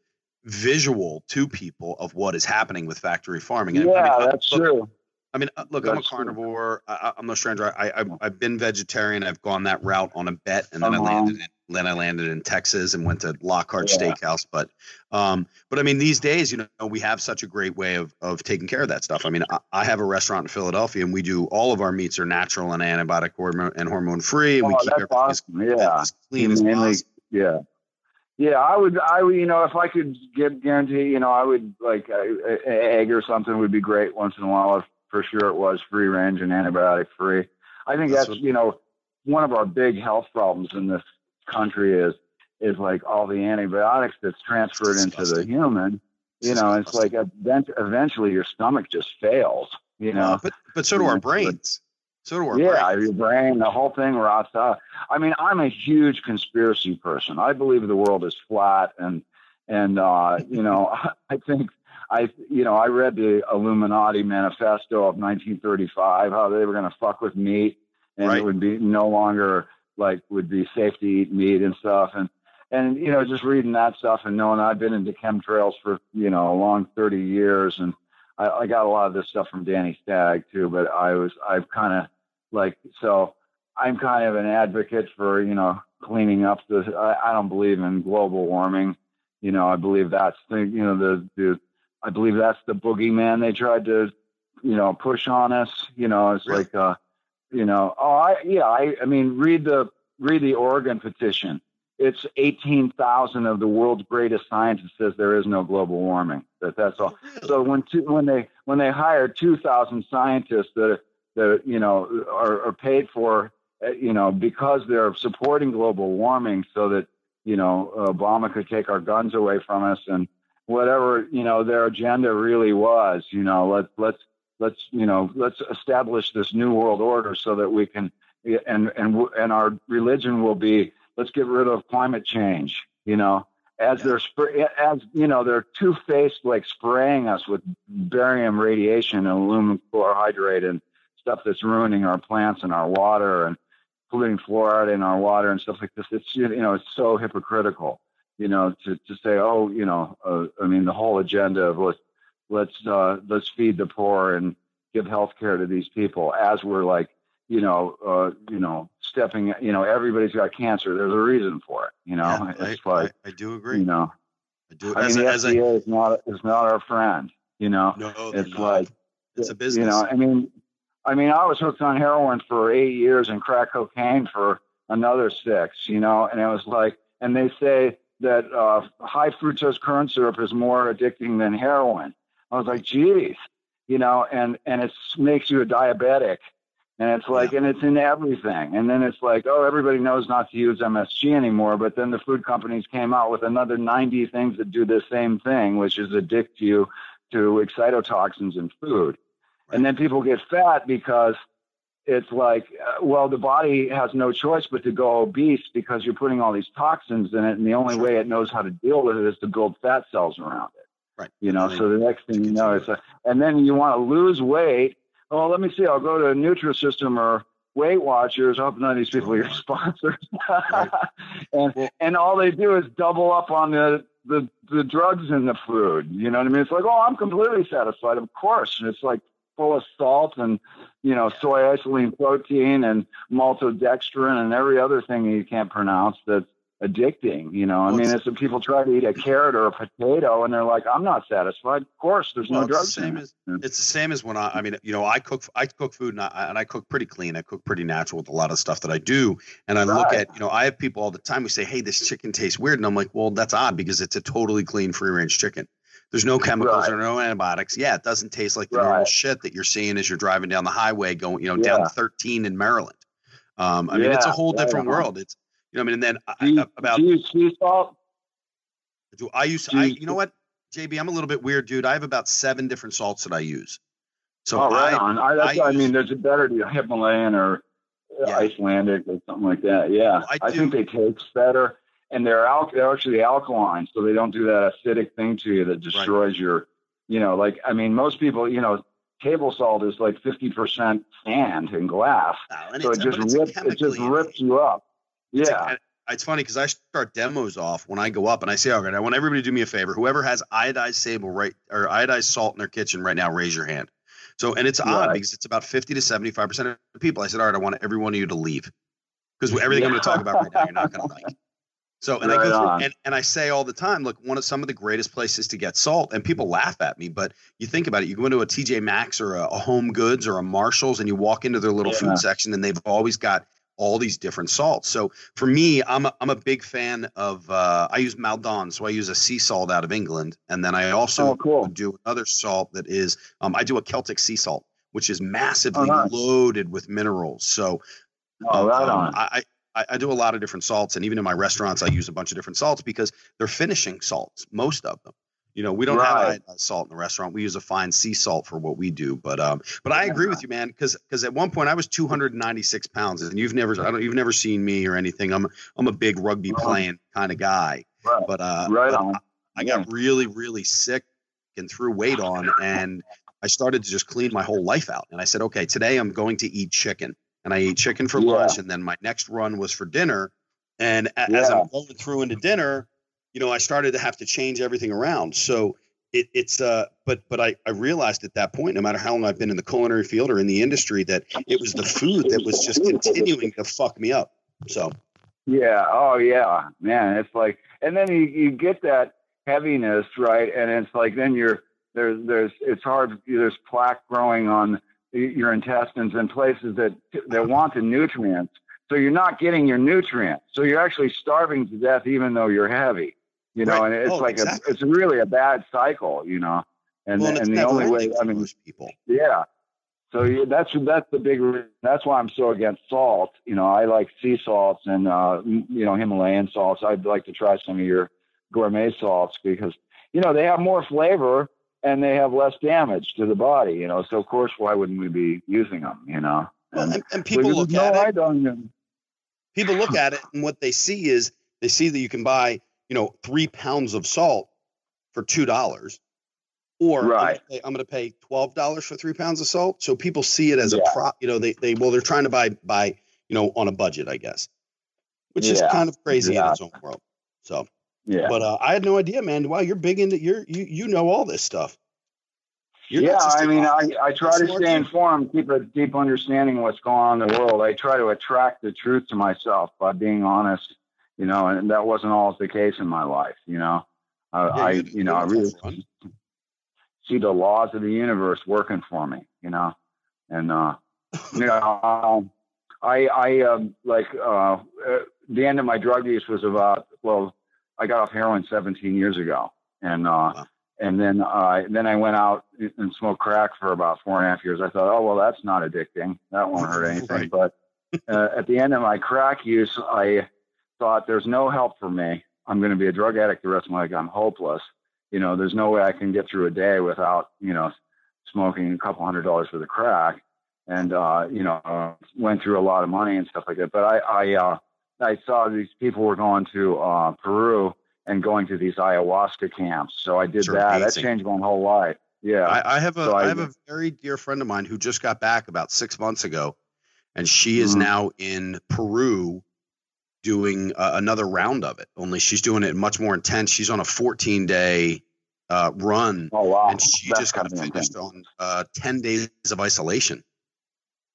[SPEAKER 1] visual to people of what is happening with factory farming. And,
[SPEAKER 2] yeah,
[SPEAKER 1] I mean,
[SPEAKER 2] that's true.
[SPEAKER 1] I mean, uh, look, I'm a
[SPEAKER 2] That's true.
[SPEAKER 1] carnivore. I, I- I'm no stranger. I, I I've been vegetarian. I've gone that route on a bet, and then I
[SPEAKER 2] Uh-huh.
[SPEAKER 1] landed. In, then I landed in Texas and went to Lockhart
[SPEAKER 2] Yeah.
[SPEAKER 1] Steakhouse. But, um, but I mean, these days, you know, we have such a great way of of taking care of that stuff. I mean, I, I have a restaurant in Philadelphia, and we do all of our meats are natural and antibiotic hormone and hormone free, and we
[SPEAKER 2] Oh,
[SPEAKER 1] keep
[SPEAKER 2] that's
[SPEAKER 1] everything as.
[SPEAKER 2] Yeah.
[SPEAKER 1] as clean as possible.
[SPEAKER 2] Yeah. Yeah, I would, I would, you know, if I could get guarantee, you know, I would like a egg or something would be great once in a while. If for sure it was free range and antibiotic free. I think
[SPEAKER 1] That's
[SPEAKER 2] that's,
[SPEAKER 1] what-
[SPEAKER 2] you know, one of our big health problems in this country is is like all the antibiotics that's transferred into the human. You know, it's like event, eventually your stomach just fails. You know,
[SPEAKER 1] but but so do our brains. So do our
[SPEAKER 2] yeah,
[SPEAKER 1] brains.
[SPEAKER 2] your brain, the whole thing rots out. I mean, I'm a huge conspiracy person. I believe the world is flat, and and uh, you know, I think I you know I read the Illuminati manifesto of 1935, how they were going to fuck with meat, and
[SPEAKER 1] Right.
[SPEAKER 2] it would be no longer like would be safe to eat meat and stuff, and and you know just reading that stuff and knowing I've been into chemtrails for you know a long 30 years and. I, I got a lot of this stuff from Danny Stagg too, but I was I've kind of like so I'm kind of an advocate for you know cleaning up the. I, I don't believe in global warming. You know, I believe that's the you know the the I believe that's the boogeyman they tried to you know, push on us. You know, it's
[SPEAKER 1] Really?
[SPEAKER 2] like, uh, you know, oh, I, yeah, I, I mean, read the, read the Oregon petition. It's 18,000 of the world's greatest scientists says there is no global warming. That that's all. So when two, when they when they hire 2,000 scientists that that you know are, are paid for, uh, you know, because they're supporting global warming, so that you know Obama could take our guns away from us and whatever you know their agenda really was. You know, let's let's let's you know let's establish this new world order so that we can and and and our religion will be let's get rid of climate change. You know, as they're as you know they're two faced like spraying us with barium radiation and aluminum chlorhydrate and stuff that's ruining our plants and our water and polluting fluoride in our water and stuff like this. It's you know it's so hypocritical. You know to to say oh you know uh, I mean the whole agenda of let's let's uh, let's feed the poor and give health care to these people as we're like you know uh, you know stepping you know everybody's got cancer. There's a reason for it. You know
[SPEAKER 1] Yeah,
[SPEAKER 2] it's
[SPEAKER 1] I,
[SPEAKER 2] like
[SPEAKER 1] I, I do agree.
[SPEAKER 2] you know
[SPEAKER 1] I do.
[SPEAKER 2] I
[SPEAKER 1] As,
[SPEAKER 2] mean
[SPEAKER 1] a,
[SPEAKER 2] the
[SPEAKER 1] as a,
[SPEAKER 2] is not is not our friend. You know
[SPEAKER 1] no,
[SPEAKER 2] it's
[SPEAKER 1] not.
[SPEAKER 2] like
[SPEAKER 1] it's a business.
[SPEAKER 2] you know, I mean, I mean, I was hooked on heroin for eight years and crack cocaine for another six. You know, and it was like, and they say that uh, high fructose corn syrup is more addicting than heroin. I was like, geez, you know, and and it makes you a diabetic. And it's like, and it's in everything. And then it's like, oh, everybody knows not to use MSG anymore. But then the food companies came out with another 90 things that do the same thing, which is addict you to excitotoxins in food. And then people get fat because it's like, uh, well, the body has no choice but to go obese because you're putting all these toxins in it. And the only way it knows how to deal with it is to build fat cells around it.
[SPEAKER 1] Right.
[SPEAKER 2] You know,
[SPEAKER 1] And
[SPEAKER 2] so the next thing you know, it's a, and then you want to lose weight. Oh, let me see. I'll go to Nutrisystem or Weight Watchers. I hope none of these people are your sponsors. and
[SPEAKER 1] Well-
[SPEAKER 2] and all they do is double up on the, the the drugs in the food. You know what I mean? It's like, oh, I'm completely satisfied. Of course, and it's like full of salt and you know soy isolene protein and maltodextrin and every other thing you can't pronounce that's addicting. You know, I
[SPEAKER 1] Well,
[SPEAKER 2] mean,
[SPEAKER 1] it's-
[SPEAKER 2] it's people try to eat a carrot or a potato and they're like, I'm not satisfied. Of course, there's
[SPEAKER 1] Well,
[SPEAKER 2] no drugs
[SPEAKER 1] same
[SPEAKER 2] it.
[SPEAKER 1] as it's the same as when I, I mean, you know, I cook, I cook food and I, and I cook pretty clean. I cook pretty natural with a lot of stuff that I do. And I look at, you know, I have people all the time who say, Hey, this chicken tastes weird. And I'm like, well, that's odd because it's a totally clean free range chicken. There's no chemicals
[SPEAKER 2] Right.
[SPEAKER 1] or no antibiotics. Yeah. It doesn't taste like the normal shit that you're seeing as you're driving down the highway going, you know, down 13 in Maryland. Um, I mean, it's a whole
[SPEAKER 2] right
[SPEAKER 1] different world. It's, you know, I mean, and then I-
[SPEAKER 2] Do you,
[SPEAKER 1] I, about,
[SPEAKER 2] do you use sea salt?
[SPEAKER 1] do I use,
[SPEAKER 2] do
[SPEAKER 1] I,
[SPEAKER 2] you-
[SPEAKER 1] you know what, JB, I'm a little bit weird, dude. I have about seven different salts that I use. So
[SPEAKER 2] oh, right
[SPEAKER 1] I,
[SPEAKER 2] on. I, that's,
[SPEAKER 1] I
[SPEAKER 2] I, mean, there's a better deal, Himalayan or
[SPEAKER 1] Yeah.
[SPEAKER 2] Icelandic or something like that. Yeah,
[SPEAKER 1] I
[SPEAKER 2] I, think they taste better, and they're al- they're actually alkaline, so they don't do that acidic thing to you that destroys your, you know, like I mean, most people, you know, table salt is like fifty percent sand and glass,
[SPEAKER 1] Oh,
[SPEAKER 2] so it just rips it just rips you up.
[SPEAKER 1] It's
[SPEAKER 2] Yeah,
[SPEAKER 1] and it's funny because I start demos off when I go up and I say, all right, I want everybody to do me a favor. Whoever has iodized sable right or iodized salt in their kitchen right now, raise your hand. So, and it's odd
[SPEAKER 2] Right.
[SPEAKER 1] because it's about 50 to 75% of the people. I said, all right, I want every one of you to leave because everything I'm going to talk about right now, you're not going to like. So, and I go through, and, and I say all the time, look, one of some of the greatest places to get salt, and people laugh at me, but you think about it, you go into a TJ Maxx or a, a Home Goods or a Marshalls, and you walk into their little
[SPEAKER 2] Yeah.
[SPEAKER 1] food section, and they've always got all these different salts. So for me, I'm a, I'm a big fan of uh, I use Maldon, so I use a sea salt out of England, and then I also
[SPEAKER 2] Oh, cool.
[SPEAKER 1] do another salt that is um, I do a Celtic sea salt, which is massively
[SPEAKER 2] Oh, nice.
[SPEAKER 1] loaded with minerals. So
[SPEAKER 2] oh, right
[SPEAKER 1] um,
[SPEAKER 2] on.
[SPEAKER 1] I, I I do a lot of different salts, and even in my restaurants, I use a bunch of different salts because they're finishing salts, most of them. You know, we don't have
[SPEAKER 2] Right.
[SPEAKER 1] iodized salt in the restaurant. We use a fine sea salt for what we do. But um, but I agree with you, man, because because at one point I was 296 pounds, and you've never I don't you've never seen me or anything. I'm I'm a big rugby playing kind of guy,
[SPEAKER 2] Right,
[SPEAKER 1] but uh,
[SPEAKER 2] right
[SPEAKER 1] but
[SPEAKER 2] on.
[SPEAKER 1] I got really, really sick and threw weight on, and I started to just clean my whole life out. And I said, okay, today I'm going to eat chicken, and I ate chicken for
[SPEAKER 2] Yeah.
[SPEAKER 1] lunch, and then my next run was for dinner. And a- as I'm going through into dinner, you know, I started to have to change everything around. So it, it's uh, but but I I realized at that point, no matter how long I've been in the culinary field or in the industry, that it was the food that was just continuing to fuck me up. So
[SPEAKER 2] Yeah. Oh, yeah, man. It's like, and then you, you get that heaviness, right? And it's like, then you're, there's there's it's hard. There's plaque growing on your intestines and places that that want the nutrients. So you're not getting your nutrients. So you're actually starving to death, even though you're heavy. You know,
[SPEAKER 1] Right.
[SPEAKER 2] and it's
[SPEAKER 1] Oh,
[SPEAKER 2] like
[SPEAKER 1] exactly.
[SPEAKER 2] a, it's really a bad cycle. You know, and
[SPEAKER 1] Well,
[SPEAKER 2] and, the only way, I mean,
[SPEAKER 1] most people.
[SPEAKER 2] yeah. So you, that's that's the big. That's why I'm so against salt. You know, I like sea salts and uh, you know Himalayan salts. I'd like to try some of your gourmet salts because you know they have more flavor and they have less damage to the body. You know, so of course why wouldn't we be using them? You know,
[SPEAKER 1] Well, and, and people look
[SPEAKER 2] no,
[SPEAKER 1] at it. People look at it, and what they see is they see that you can buy, you know, three pounds of salt for two dollars, or
[SPEAKER 2] Right.
[SPEAKER 1] I'm going to pay twelve dollars for three pounds of salt. So people see it as
[SPEAKER 2] Yeah.
[SPEAKER 1] a prop. You know, they they well, they're trying to buy buy you know on a budget, I guess, which is kind of crazy in its own world. So,
[SPEAKER 2] Yeah.
[SPEAKER 1] but uh, I had no idea, man. Wow, you're big into you're you you know all this stuff. You're
[SPEAKER 2] yeah, I mean, I, I try to stay informed, keep a deep understanding of what's going on in the world. I try to attract the truth to myself by being honest, you know, and that wasn't always the case in my life, you know. Uh,
[SPEAKER 1] Yeah,
[SPEAKER 2] I,
[SPEAKER 1] you-
[SPEAKER 2] you know, I really
[SPEAKER 1] one.
[SPEAKER 2] see the laws of the universe working for me, you know, and uh, you know, um, I, I um, like uh, uh, the end of my drug use was about well, I got off heroin 17 years ago, and uh,
[SPEAKER 1] Wow.
[SPEAKER 2] and then uh, then I went out and smoked crack for about four and a half years. I thought, oh well, that's not addicting. That won't hurt anything.
[SPEAKER 1] Right.
[SPEAKER 2] But uh, at the end of my crack use, I thought there's no help for me. I'm going to be a drug addict the rest of my life. I'm hopeless. You know, there's no way I can get through a day without you know smoking a couple hundred dollars for the crack. And uh, you know, went through a lot of money and stuff like that. But I, I, uh, I saw these people were going to uh, Peru and going to these ayahuasca camps. So I did
[SPEAKER 1] Sure,
[SPEAKER 2] that. That changed my whole life. Yeah.
[SPEAKER 1] I, I have a
[SPEAKER 2] So
[SPEAKER 1] I,
[SPEAKER 2] I-
[SPEAKER 1] have a very dear friend of mine who just got back about six months ago, and she is
[SPEAKER 2] Mhm.
[SPEAKER 1] now in Peru doing uh, another round of it. Only she's doing it much more intense. She's on a 14 day uh, run,
[SPEAKER 2] oh wow.
[SPEAKER 1] and she
[SPEAKER 2] That's
[SPEAKER 1] just got finished on uh, 10 days of isolation.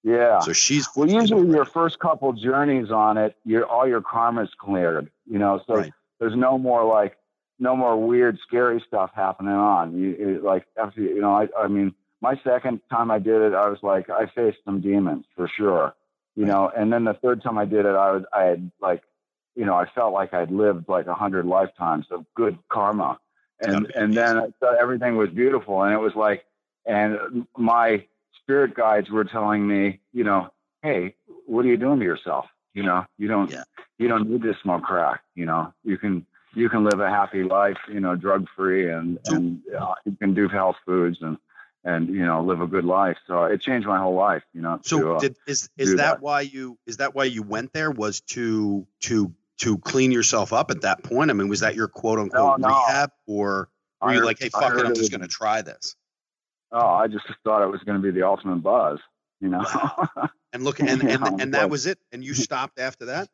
[SPEAKER 2] Yeah.
[SPEAKER 1] So she's
[SPEAKER 2] Well, usually your first couple journeys on it, your all your karma's cleared. You know, so
[SPEAKER 1] Right.
[SPEAKER 2] there's no more like no more weird, scary stuff happening on. You it, like after you know, I I mean, my second time I did it, I was like, I faced some demons for sure. You know, and then the third time I did it, I was I had like, you know, I felt like I'd lived like a hundred lifetimes of good karma, and and then I thought everything was beautiful, and it was like, and my spirit guides were telling me, you know, hey, what are you doing to yourself? You know, you don't
[SPEAKER 1] Yeah.
[SPEAKER 2] you don't need to smoke crack. You know, you can you can live a happy life, you know, drug free, and and uh, you can do health foods and and you know live a good life. So it changed my whole life. You know.
[SPEAKER 1] So
[SPEAKER 2] to, uh,
[SPEAKER 1] did is is that,
[SPEAKER 2] that.
[SPEAKER 1] why you is that why you went there was to to to clean yourself up at that point? I mean, was that your quote unquote
[SPEAKER 2] no.
[SPEAKER 1] rehab or were
[SPEAKER 2] I
[SPEAKER 1] you
[SPEAKER 2] heard-
[SPEAKER 1] like, hey, fuck it, I'm just gonna try this?
[SPEAKER 2] Oh, I just thought it was going to be the ultimate buzz. You know.
[SPEAKER 1] And look and and,
[SPEAKER 2] Yeah,
[SPEAKER 1] and that was it. And you stopped after that?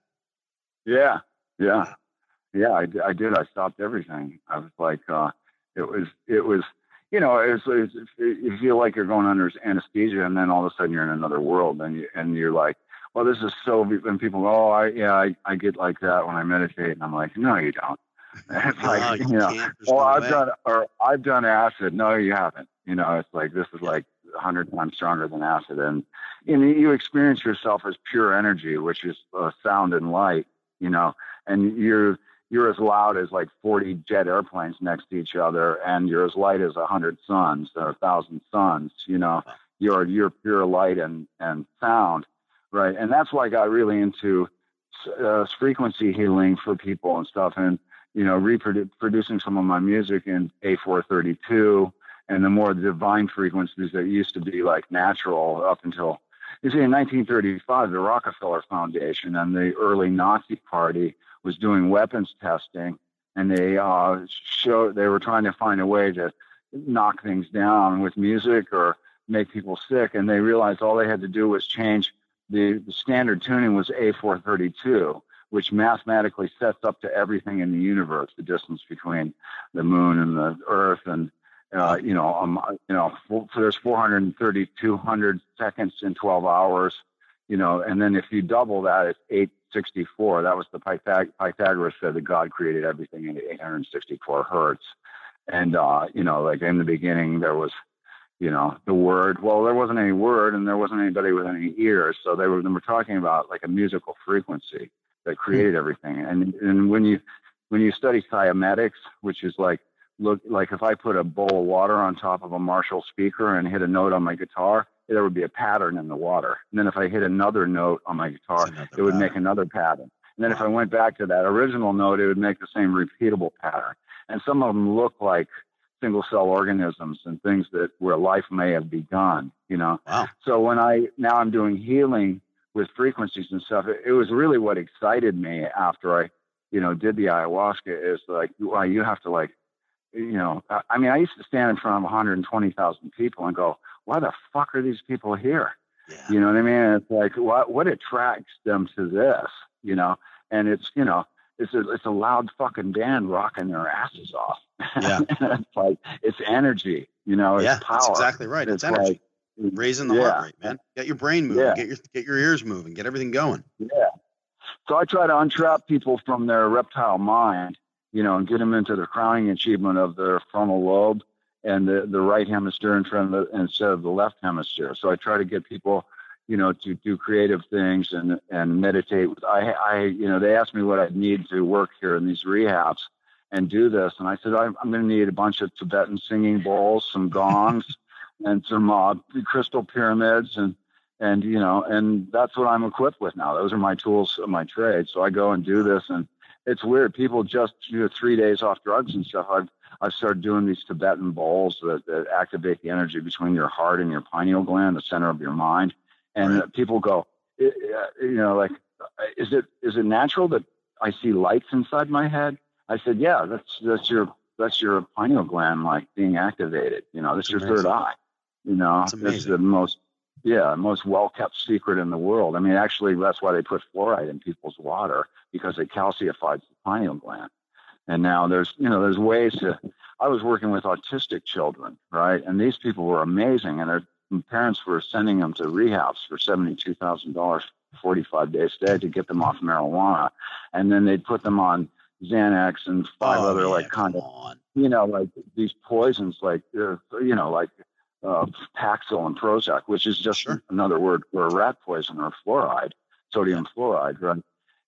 [SPEAKER 2] Yeah, yeah, yeah. I, I did. I stopped everything. I was like, uh, it was, it was, you know, it's, it's, you feel like you're going under anesthesia, and then all of a sudden you're in another world, and you, and you're like, well, this is so. And people go, oh, I, yeah, I, I get like that when I meditate, and I'm like, no, you don't. It's like,
[SPEAKER 1] No,
[SPEAKER 2] you know, well,
[SPEAKER 1] no
[SPEAKER 2] I've
[SPEAKER 1] way.
[SPEAKER 2] done, or I've done acid. No, you haven't. You know, it's like this is like a hundred times stronger than acid, and and you experience yourself as pure energy, which is uh, sound and light. You know, and you're you're as loud as like 40 jet airplanes next to each other, and you're as light as a hundred suns or a thousand suns. You know, you're you're pure light and and sound, right? And that's why I got really into uh, frequency healing for people and stuff, and you know, reproducing some of my music in A432 and the more divine frequencies that used to be like natural up until you see in 1935 the Rockefeller Foundation and the early Nazi Party was doing weapons testing and they uh, showed they were trying to find a way to knock things down with music or make people sick and they realized all they had to do was change the, the standard tuning was A432 which mathematically sets up to everything in the universe, the distance between the moon and the earth, and uh, you know, um, you know, there's 430, 200 seconds in 12 hours, you know, and then if you double that, it's 864. That was the Pythag- Pythagoras said that God created everything at 864 hertz, And uh, you know, like in the beginning, there was, you know, the word. Well, there wasn't any word, and there wasn't anybody with any ears. So they were they were talking about like a musical frequency that created everything. And and when you when you study cymatics, which is like look like if I put a bowl of water on top of a Marshall speaker and hit a note on my guitar, there would be a pattern in the water. And then if I hit another note on my guitar, it would pattern. make another pattern. And then if I went back to that original note, it would make the same repeatable pattern. And some of them look like single cell organisms and things that where life may have begun, you know.
[SPEAKER 1] Wow.
[SPEAKER 2] So when I now I'm doing healing with frequencies and stuff, it, it was really what excited me after I, you know, did the ayahuasca is like, wow, you have to like you know, I mean, I used to stand in front of 120,000 people and go, why the fuck are these people here? Yeah. You know what I mean? It's like, what, what attracts them to this, you know? And it's, you know, it's a, it's a loud fucking band rocking their asses off.
[SPEAKER 1] Yeah.
[SPEAKER 2] it's like, it's energy, you know, it's
[SPEAKER 1] yeah,
[SPEAKER 2] power.
[SPEAKER 1] That's exactly right. It's, it's energy. Like, Raising the
[SPEAKER 2] yeah.
[SPEAKER 1] heart rate, man. Get your brain moving, yeah. get your, get your ears moving, get everything going.
[SPEAKER 2] Yeah. So I try to untrap people from their reptile mind you know, and get them into the crowning achievement of their frontal lobe and the, the right hemisphere in front of the, instead of the left hemisphere. So I try to get people, you know, to do creative things and, and meditate. I, I, you know, they asked me what I need to work here in these rehabs and do this. And I said, I'm, I'm going to need a bunch of Tibetan singing bowls, some gongs and some uh, crystal pyramids and, and, you know, and that's what I'm equipped with now. Those are my tools of my trade. So I go and do this and, it's weird. People just you know, three days off drugs and stuff. I've I've started doing these Tibetan bowls that, that activate the energy between your heart and your pineal gland, the center of your mind. And right. people go, you know, like, is it is it natural that I see lights inside my head? I said, yeah, that's that's your that's your pineal gland like being activated. You know, that's, that's your third eye. You know, that's the most yeah, most well kept secret in the world. I mean, actually, that's why they put fluoride in people's water because it calcifies the pineal gland. And now there's, you know, there's ways to. I was working with autistic children, right? And these people were amazing, and their parents were sending them to rehabs for seventy-two thousand dollars, forty-five days stay to get them off marijuana, and then they'd put them on Xanax and five oh, other yeah, like kind of, you know, like these poisons, like you know, like uh, Paxil and Prozac, which is just sure. another word for rat poison or fluoride, sodium fluoride, right?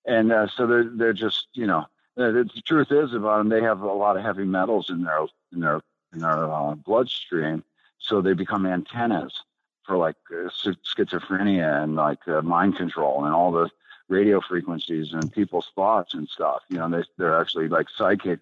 [SPEAKER 2] And uh, so they're they're just you know uh, the, the, truth is about them they have a lot of heavy metals in their in their in their uh, bloodstream, so they become antennas for like uh, schizophrenia and like uh, mind control and all the radio frequencies and people's thoughts and stuff. You know, they they're actually like psychic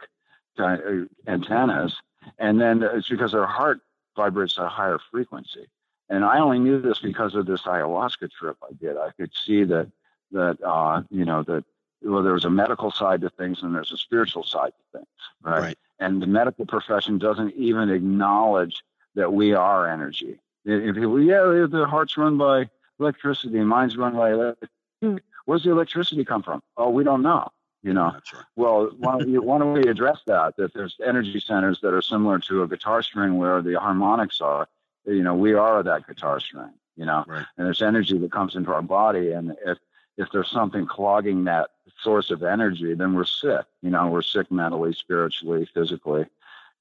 [SPEAKER 2] antennas, and then it's because their heart vibrates at a higher frequency. And I only knew this because of this ayahuasca trip I did. I could see that that uh, you know that well, there was a medical side to things and there's a spiritual side to things, right? right? And the medical profession doesn't even acknowledge that we are energy. If people, yeah, the heart's run by electricity, mind's run by electricity. Where's the electricity come from? Oh, we don't know. You know,
[SPEAKER 1] right.
[SPEAKER 2] well, why don't, you, why don't we address that? That there's energy centers that are similar to a guitar string where the harmonics are. You know, we are that guitar string. You know,
[SPEAKER 1] right.
[SPEAKER 2] and there's energy that comes into our body, and if if there's something clogging that source of energy, then we're sick. You know, we're sick mentally, spiritually, physically,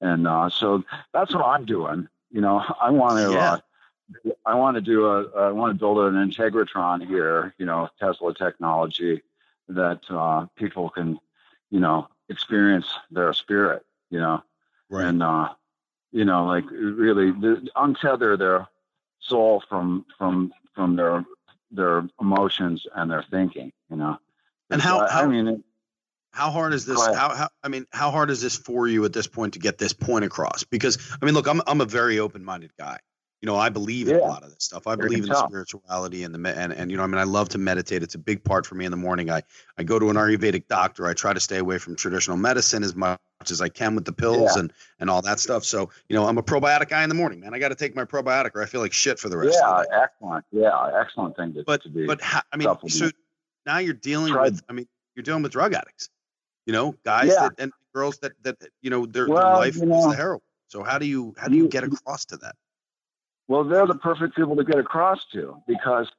[SPEAKER 2] and uh, so that's what I'm doing. You know, I want to. Yeah. Uh, I want to do a. I want to build an integratron here. You know, Tesla technology that uh, people can, you know, experience their spirit, you know,
[SPEAKER 1] right.
[SPEAKER 2] and uh, you know, like really the, untether their soul from from from their their emotions and their thinking, you know.
[SPEAKER 1] And how,
[SPEAKER 2] I,
[SPEAKER 1] how
[SPEAKER 2] I mean, it,
[SPEAKER 1] how hard is this? How, how I mean, how hard is this for you at this point to get this point across? Because I mean, look, I'm I'm a very open minded guy you know, I believe in yeah. a lot of this stuff. I believe in tell. spirituality and the and and you know, I mean, I love to meditate. It's a big part for me in the morning. I I go to an Ayurvedic doctor. I try to stay away from traditional medicine as much as I can with the pills yeah. and and all that stuff. So you know, I'm a probiotic guy in the morning, man. I got to take my probiotic or I feel like shit for the rest.
[SPEAKER 2] Yeah,
[SPEAKER 1] of the
[SPEAKER 2] day. excellent. Yeah, excellent thing to, do.
[SPEAKER 1] but,
[SPEAKER 2] to be.
[SPEAKER 1] But I mean, so now you're dealing with. I mean, you're dealing with drug addicts. You know, guys yeah. that and girls that that you know their, well, their life you know, is the heroin. So how do you how do you, you get across to that?
[SPEAKER 2] Well, they're the perfect people to get across to because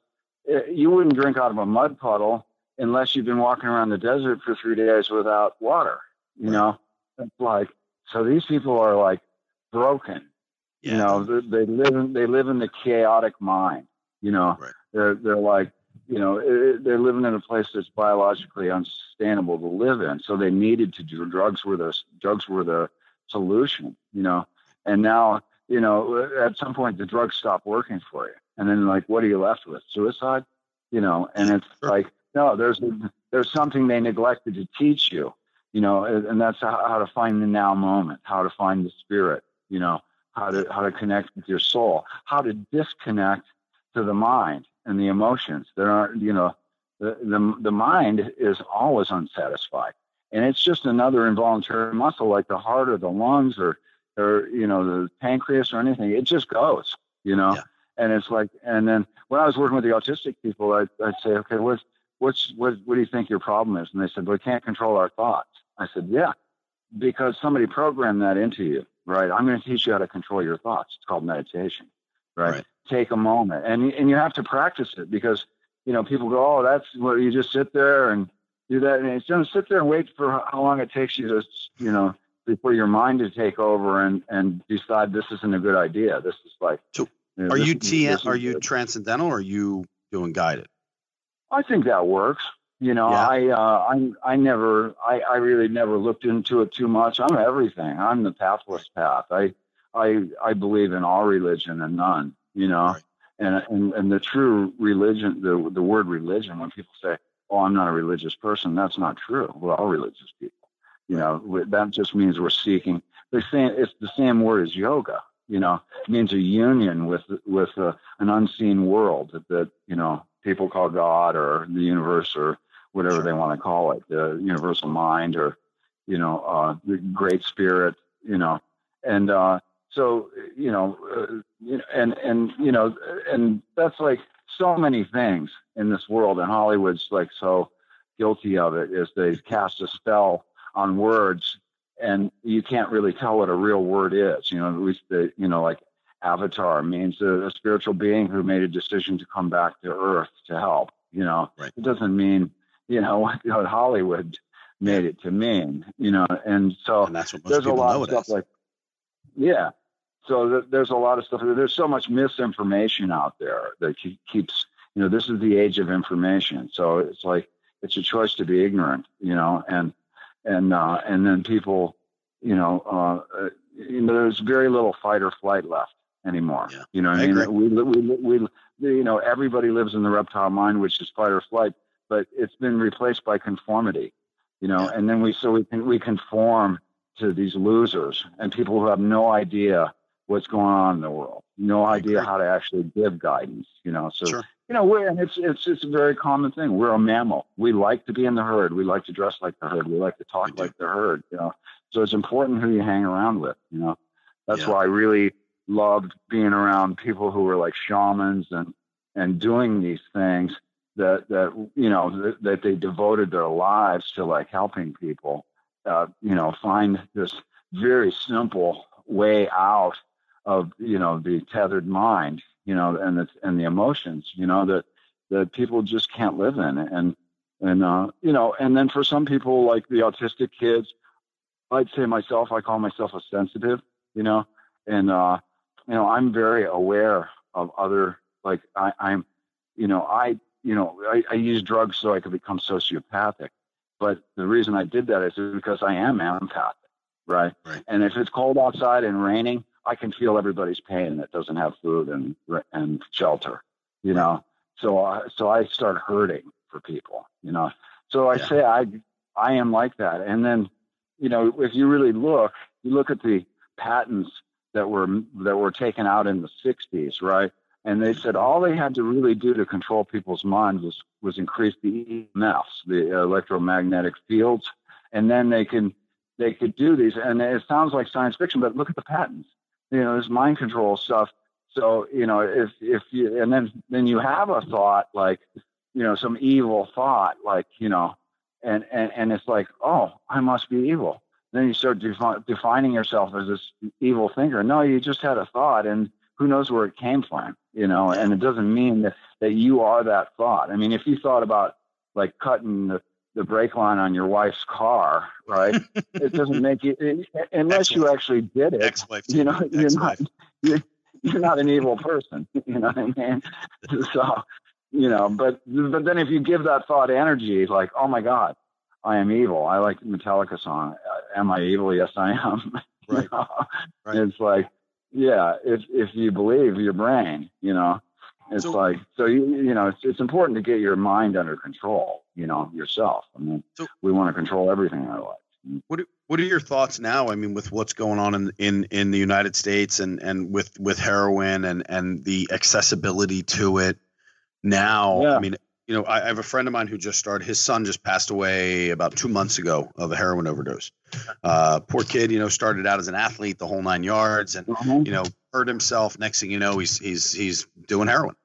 [SPEAKER 2] eh, you wouldn't drink out of a mud puddle unless you've been walking around the desert for three days without water. You know, it's like So these people are like broken.
[SPEAKER 1] Yeah.
[SPEAKER 2] You know, they, they live in they live in the chaotic mind. You know,
[SPEAKER 1] Right.
[SPEAKER 2] they're they're like you know it, they're living in a place that's biologically unsustainable to live in. So they needed to do drugs were the drugs were the solution. You know, and now you know at some point the drugs stop working for you, and then like what are you left with? Suicide. You know, and it's
[SPEAKER 1] Sure.
[SPEAKER 2] like no, there's there's something they neglected to teach you. You know, and that's how, how to find the now moment, how to find the spirit. You know, how to how to connect with your soul, how to disconnect to the mind and the emotions. There are, you know, the the, the mind is always unsatisfied, and it's just another involuntary muscle like the heart or the lungs or or you know the pancreas or anything. It just goes, you know.
[SPEAKER 1] Yeah.
[SPEAKER 2] And it's like, and then when I was working with the autistic people, I'd, I'd say, okay, what's what's what what do you think your problem is? And they said, we can't control our thoughts. I said, yeah, because somebody programmed that into you, right? I'm going to teach you how to control your thoughts. It's called meditation, right?
[SPEAKER 1] Right.
[SPEAKER 2] Take a moment, and and you have to practice it because you know people go, oh, that's what you just sit there and do that, and it's just sit there and wait for how long it takes you to, you know, before your mind to take over and and decide this isn't a good idea. This is like,
[SPEAKER 1] So,
[SPEAKER 2] you know,
[SPEAKER 1] Are you
[SPEAKER 2] TM?
[SPEAKER 1] Are you
[SPEAKER 2] good.
[SPEAKER 1] transcendental? Or are you doing guided?
[SPEAKER 2] I think that works. You know,
[SPEAKER 1] Yeah.
[SPEAKER 2] I uh, I I never I, I really never looked into it too much. I'm everything. I'm the pathless path. I I I believe in all religion and none. You know,
[SPEAKER 1] Right.
[SPEAKER 2] and and and the true religion, the the word religion. When people say, "Oh, I'm not a religious person," that's not true. We're all religious people. You know, that just means we're seeking. The same. It's the same word as yoga. You know, it means a union with with uh, an unseen world that, that you know people call God or the universe or whatever
[SPEAKER 1] Sure.
[SPEAKER 2] they want to call it, the universal mind or you know uh, the great spirit. You know, and uh, so you know, uh, you know, and and you know, and that's like so many things in this world, and Hollywood's like so guilty of it. Is they cast a spell on words, and you can't really tell what a real word is. You know, at least the you know like avatar means a, a spiritual being who made a decision to come back to Earth to help. You know,
[SPEAKER 1] Right.
[SPEAKER 2] it doesn't mean you know what, what Hollywood made it to mean. You know, and so
[SPEAKER 1] And that's what most
[SPEAKER 2] there's a lot of stuff
[SPEAKER 1] as.
[SPEAKER 2] like yeah so th- there's a lot of stuff there's so much misinformation out there that ke- keeps you know this is the age of information so it's like it's a choice to be ignorant you know and and uh and then people you know uh uh, you know there's very little fight or flight left anymore
[SPEAKER 1] Yeah,
[SPEAKER 2] you know what
[SPEAKER 1] I
[SPEAKER 2] i mean
[SPEAKER 1] agree.
[SPEAKER 2] we, we we you know everybody lives in the reptile mind which is fight or flight but it's been replaced by conformity you know
[SPEAKER 1] Yeah.
[SPEAKER 2] and then we so we can we conform to these losers and people who have no idea what's going on in the world, no idea how to actually give guidance. You know, so
[SPEAKER 1] Sure.
[SPEAKER 2] you know, we're and it's it's it's a very common thing. We're a mammal. We like to be in the herd. We like to dress like the herd. We like to talk like the herd. You know, so it's important who you hang around with. You know, that's
[SPEAKER 1] Yeah.
[SPEAKER 2] why I really loved being around people who were like shamans and and doing these things that that you know that, that they devoted their lives to like helping people uh, you know find this very simple way out of you know the tethered mind you know and the and the emotions you know that that people just can't live in. And and uh you know and then for some people like the autistic kids i'd say myself i call myself a sensitive you know and uh you know i'm very aware of other like i i'm you know i you know i, I use drugs so i could become sociopathic. But the reason i did that is because i am empathic right?
[SPEAKER 1] Right.
[SPEAKER 2] and if it's cold outside and raining i can feel everybody's pain that doesn't have food and and shelter you know so I, so i start hurting for people you know so i
[SPEAKER 1] Yeah.
[SPEAKER 2] say i i am like that and then you know if you really look you look at the patents that were that were taken out in the 60s right and they said mm-hmm. all they had to really do to control people's minds was was increase the EMFs, the electromagnetic fields, and then they can they could do these. And it sounds like science fiction, but look at the patents. You know, this mind control stuff. So you know, if if you and then then you have a thought like you know some evil thought like you know, and and and it's like oh I must be evil. Then you start defi- defining yourself as this evil thinker. No, you just had a thought, and who knows where it came from, you know? And it doesn't mean that, that you are that thought. I mean, if you thought about like cutting the, the brake line on your wife's car, right? it doesn't make you it, unless you actually did it.
[SPEAKER 1] Ex-wife.
[SPEAKER 2] You know, you're not you're, you're not an evil person. You know what I mean? So, you know, but but then if you give that thought energy, like, oh my God, I am evil. I like Metallica song. Am I evil? Yes, I am.
[SPEAKER 1] Right.
[SPEAKER 2] You know?
[SPEAKER 1] Right.
[SPEAKER 2] It's like, yeah, if if you believe your brain, you know, it's
[SPEAKER 1] So-
[SPEAKER 2] like so you you know it's it's important to get your mind under control. You know yourself. I mean,
[SPEAKER 1] So-
[SPEAKER 2] we want to control everything in our life.
[SPEAKER 1] What are, what are your thoughts now? I mean, with what's going on in in, in the United States and, and with, with heroin and, and the accessibility to it now.
[SPEAKER 2] Yeah.
[SPEAKER 1] I mean, you know, I, I have a friend of mine who just started. His son just passed away about two months ago of a heroin overdose. Uh, poor kid, you know, started out as an athlete, the whole nine yards, and
[SPEAKER 2] Mhm.
[SPEAKER 1] you know, hurt himself. Next thing you know, he's he's he's doing heroin.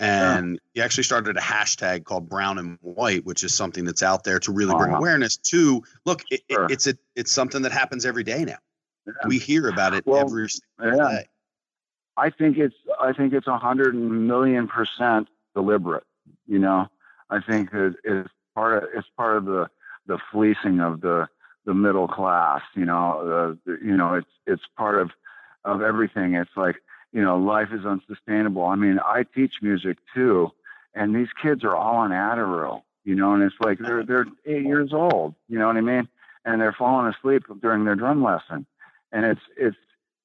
[SPEAKER 1] And he actually started a hashtag called Brown and White, which is something that's out there to really bring awareness to. Look, it, it- it's a it's something that happens every day now.
[SPEAKER 2] Yeah.
[SPEAKER 1] We hear about it
[SPEAKER 2] Well,
[SPEAKER 1] every
[SPEAKER 2] Yeah.
[SPEAKER 1] day.
[SPEAKER 2] I think it's I think it's a hundred million percent deliberate. You know, I think it, it's part of it's part of the the fleecing of the the middle class. You know, the, the, you know it's it's part of of everything. It's like you know life is unsustainable. I mean, I teach music too, and these kids are all on Adderall. You know, and it's like they're they're eight years old. You know what I mean? And they're falling asleep during their drum lesson, and it's it's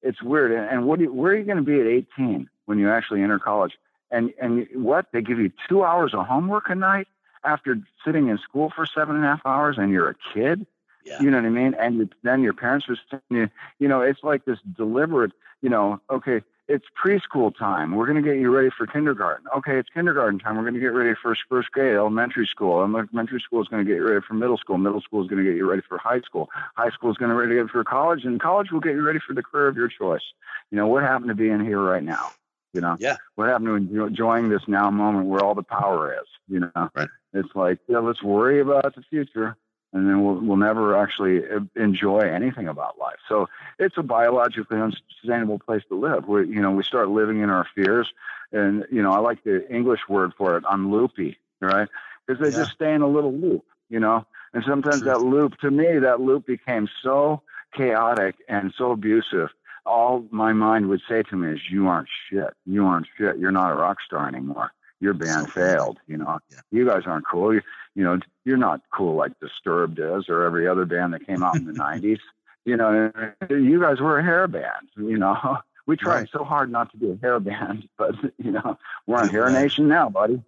[SPEAKER 2] it's weird. And, and what do you, where are you going to be at 18 when you actually enter college? And and what they give you two hours of homework a night after sitting in school for seven and a half hours, and you're a kid.
[SPEAKER 1] Yeah.
[SPEAKER 2] You know what I mean? And then your parents are you, you know, it's like this deliberate, you know, okay, it's preschool time. We're going to get you ready for kindergarten. Okay, it's kindergarten time. We're going to get ready for first grade, elementary school. Elementary school is going to get you ready for middle school. Middle school is going to get you ready for high school. High school is going to ready to get for college, and college will get you ready for the career of your choice. You know, what happened to being here right now? You know,
[SPEAKER 1] Yeah.
[SPEAKER 2] what happened to enjo- enjoying this now moment where all the power is? You know,
[SPEAKER 1] Right.
[SPEAKER 2] it's like, yeah, let's worry about the future and then we'll, we'll never actually enjoy anything about life. So it's a biologically unsustainable place to live. We, you know, we start living in our fears, and you know, I like the English word for it, unloopy, right? Because they
[SPEAKER 1] Yeah.
[SPEAKER 2] just stay in a little loop, you know. And sometimes that loop, to me, that loop became so chaotic and so abusive. All my mind would say to me is, "You aren't shit. You aren't shit. You're not a rock star anymore. Your band
[SPEAKER 1] So-
[SPEAKER 2] failed. You know,
[SPEAKER 1] Yeah.
[SPEAKER 2] you guys aren't cool. You, you know, you're not cool like Disturbed is or every other band that came out in the '90s. You know, you guys were a hair band. You know, we tried
[SPEAKER 1] Right.
[SPEAKER 2] so hard not to be a hair band, but you know, we're on Hair. Nation now, buddy.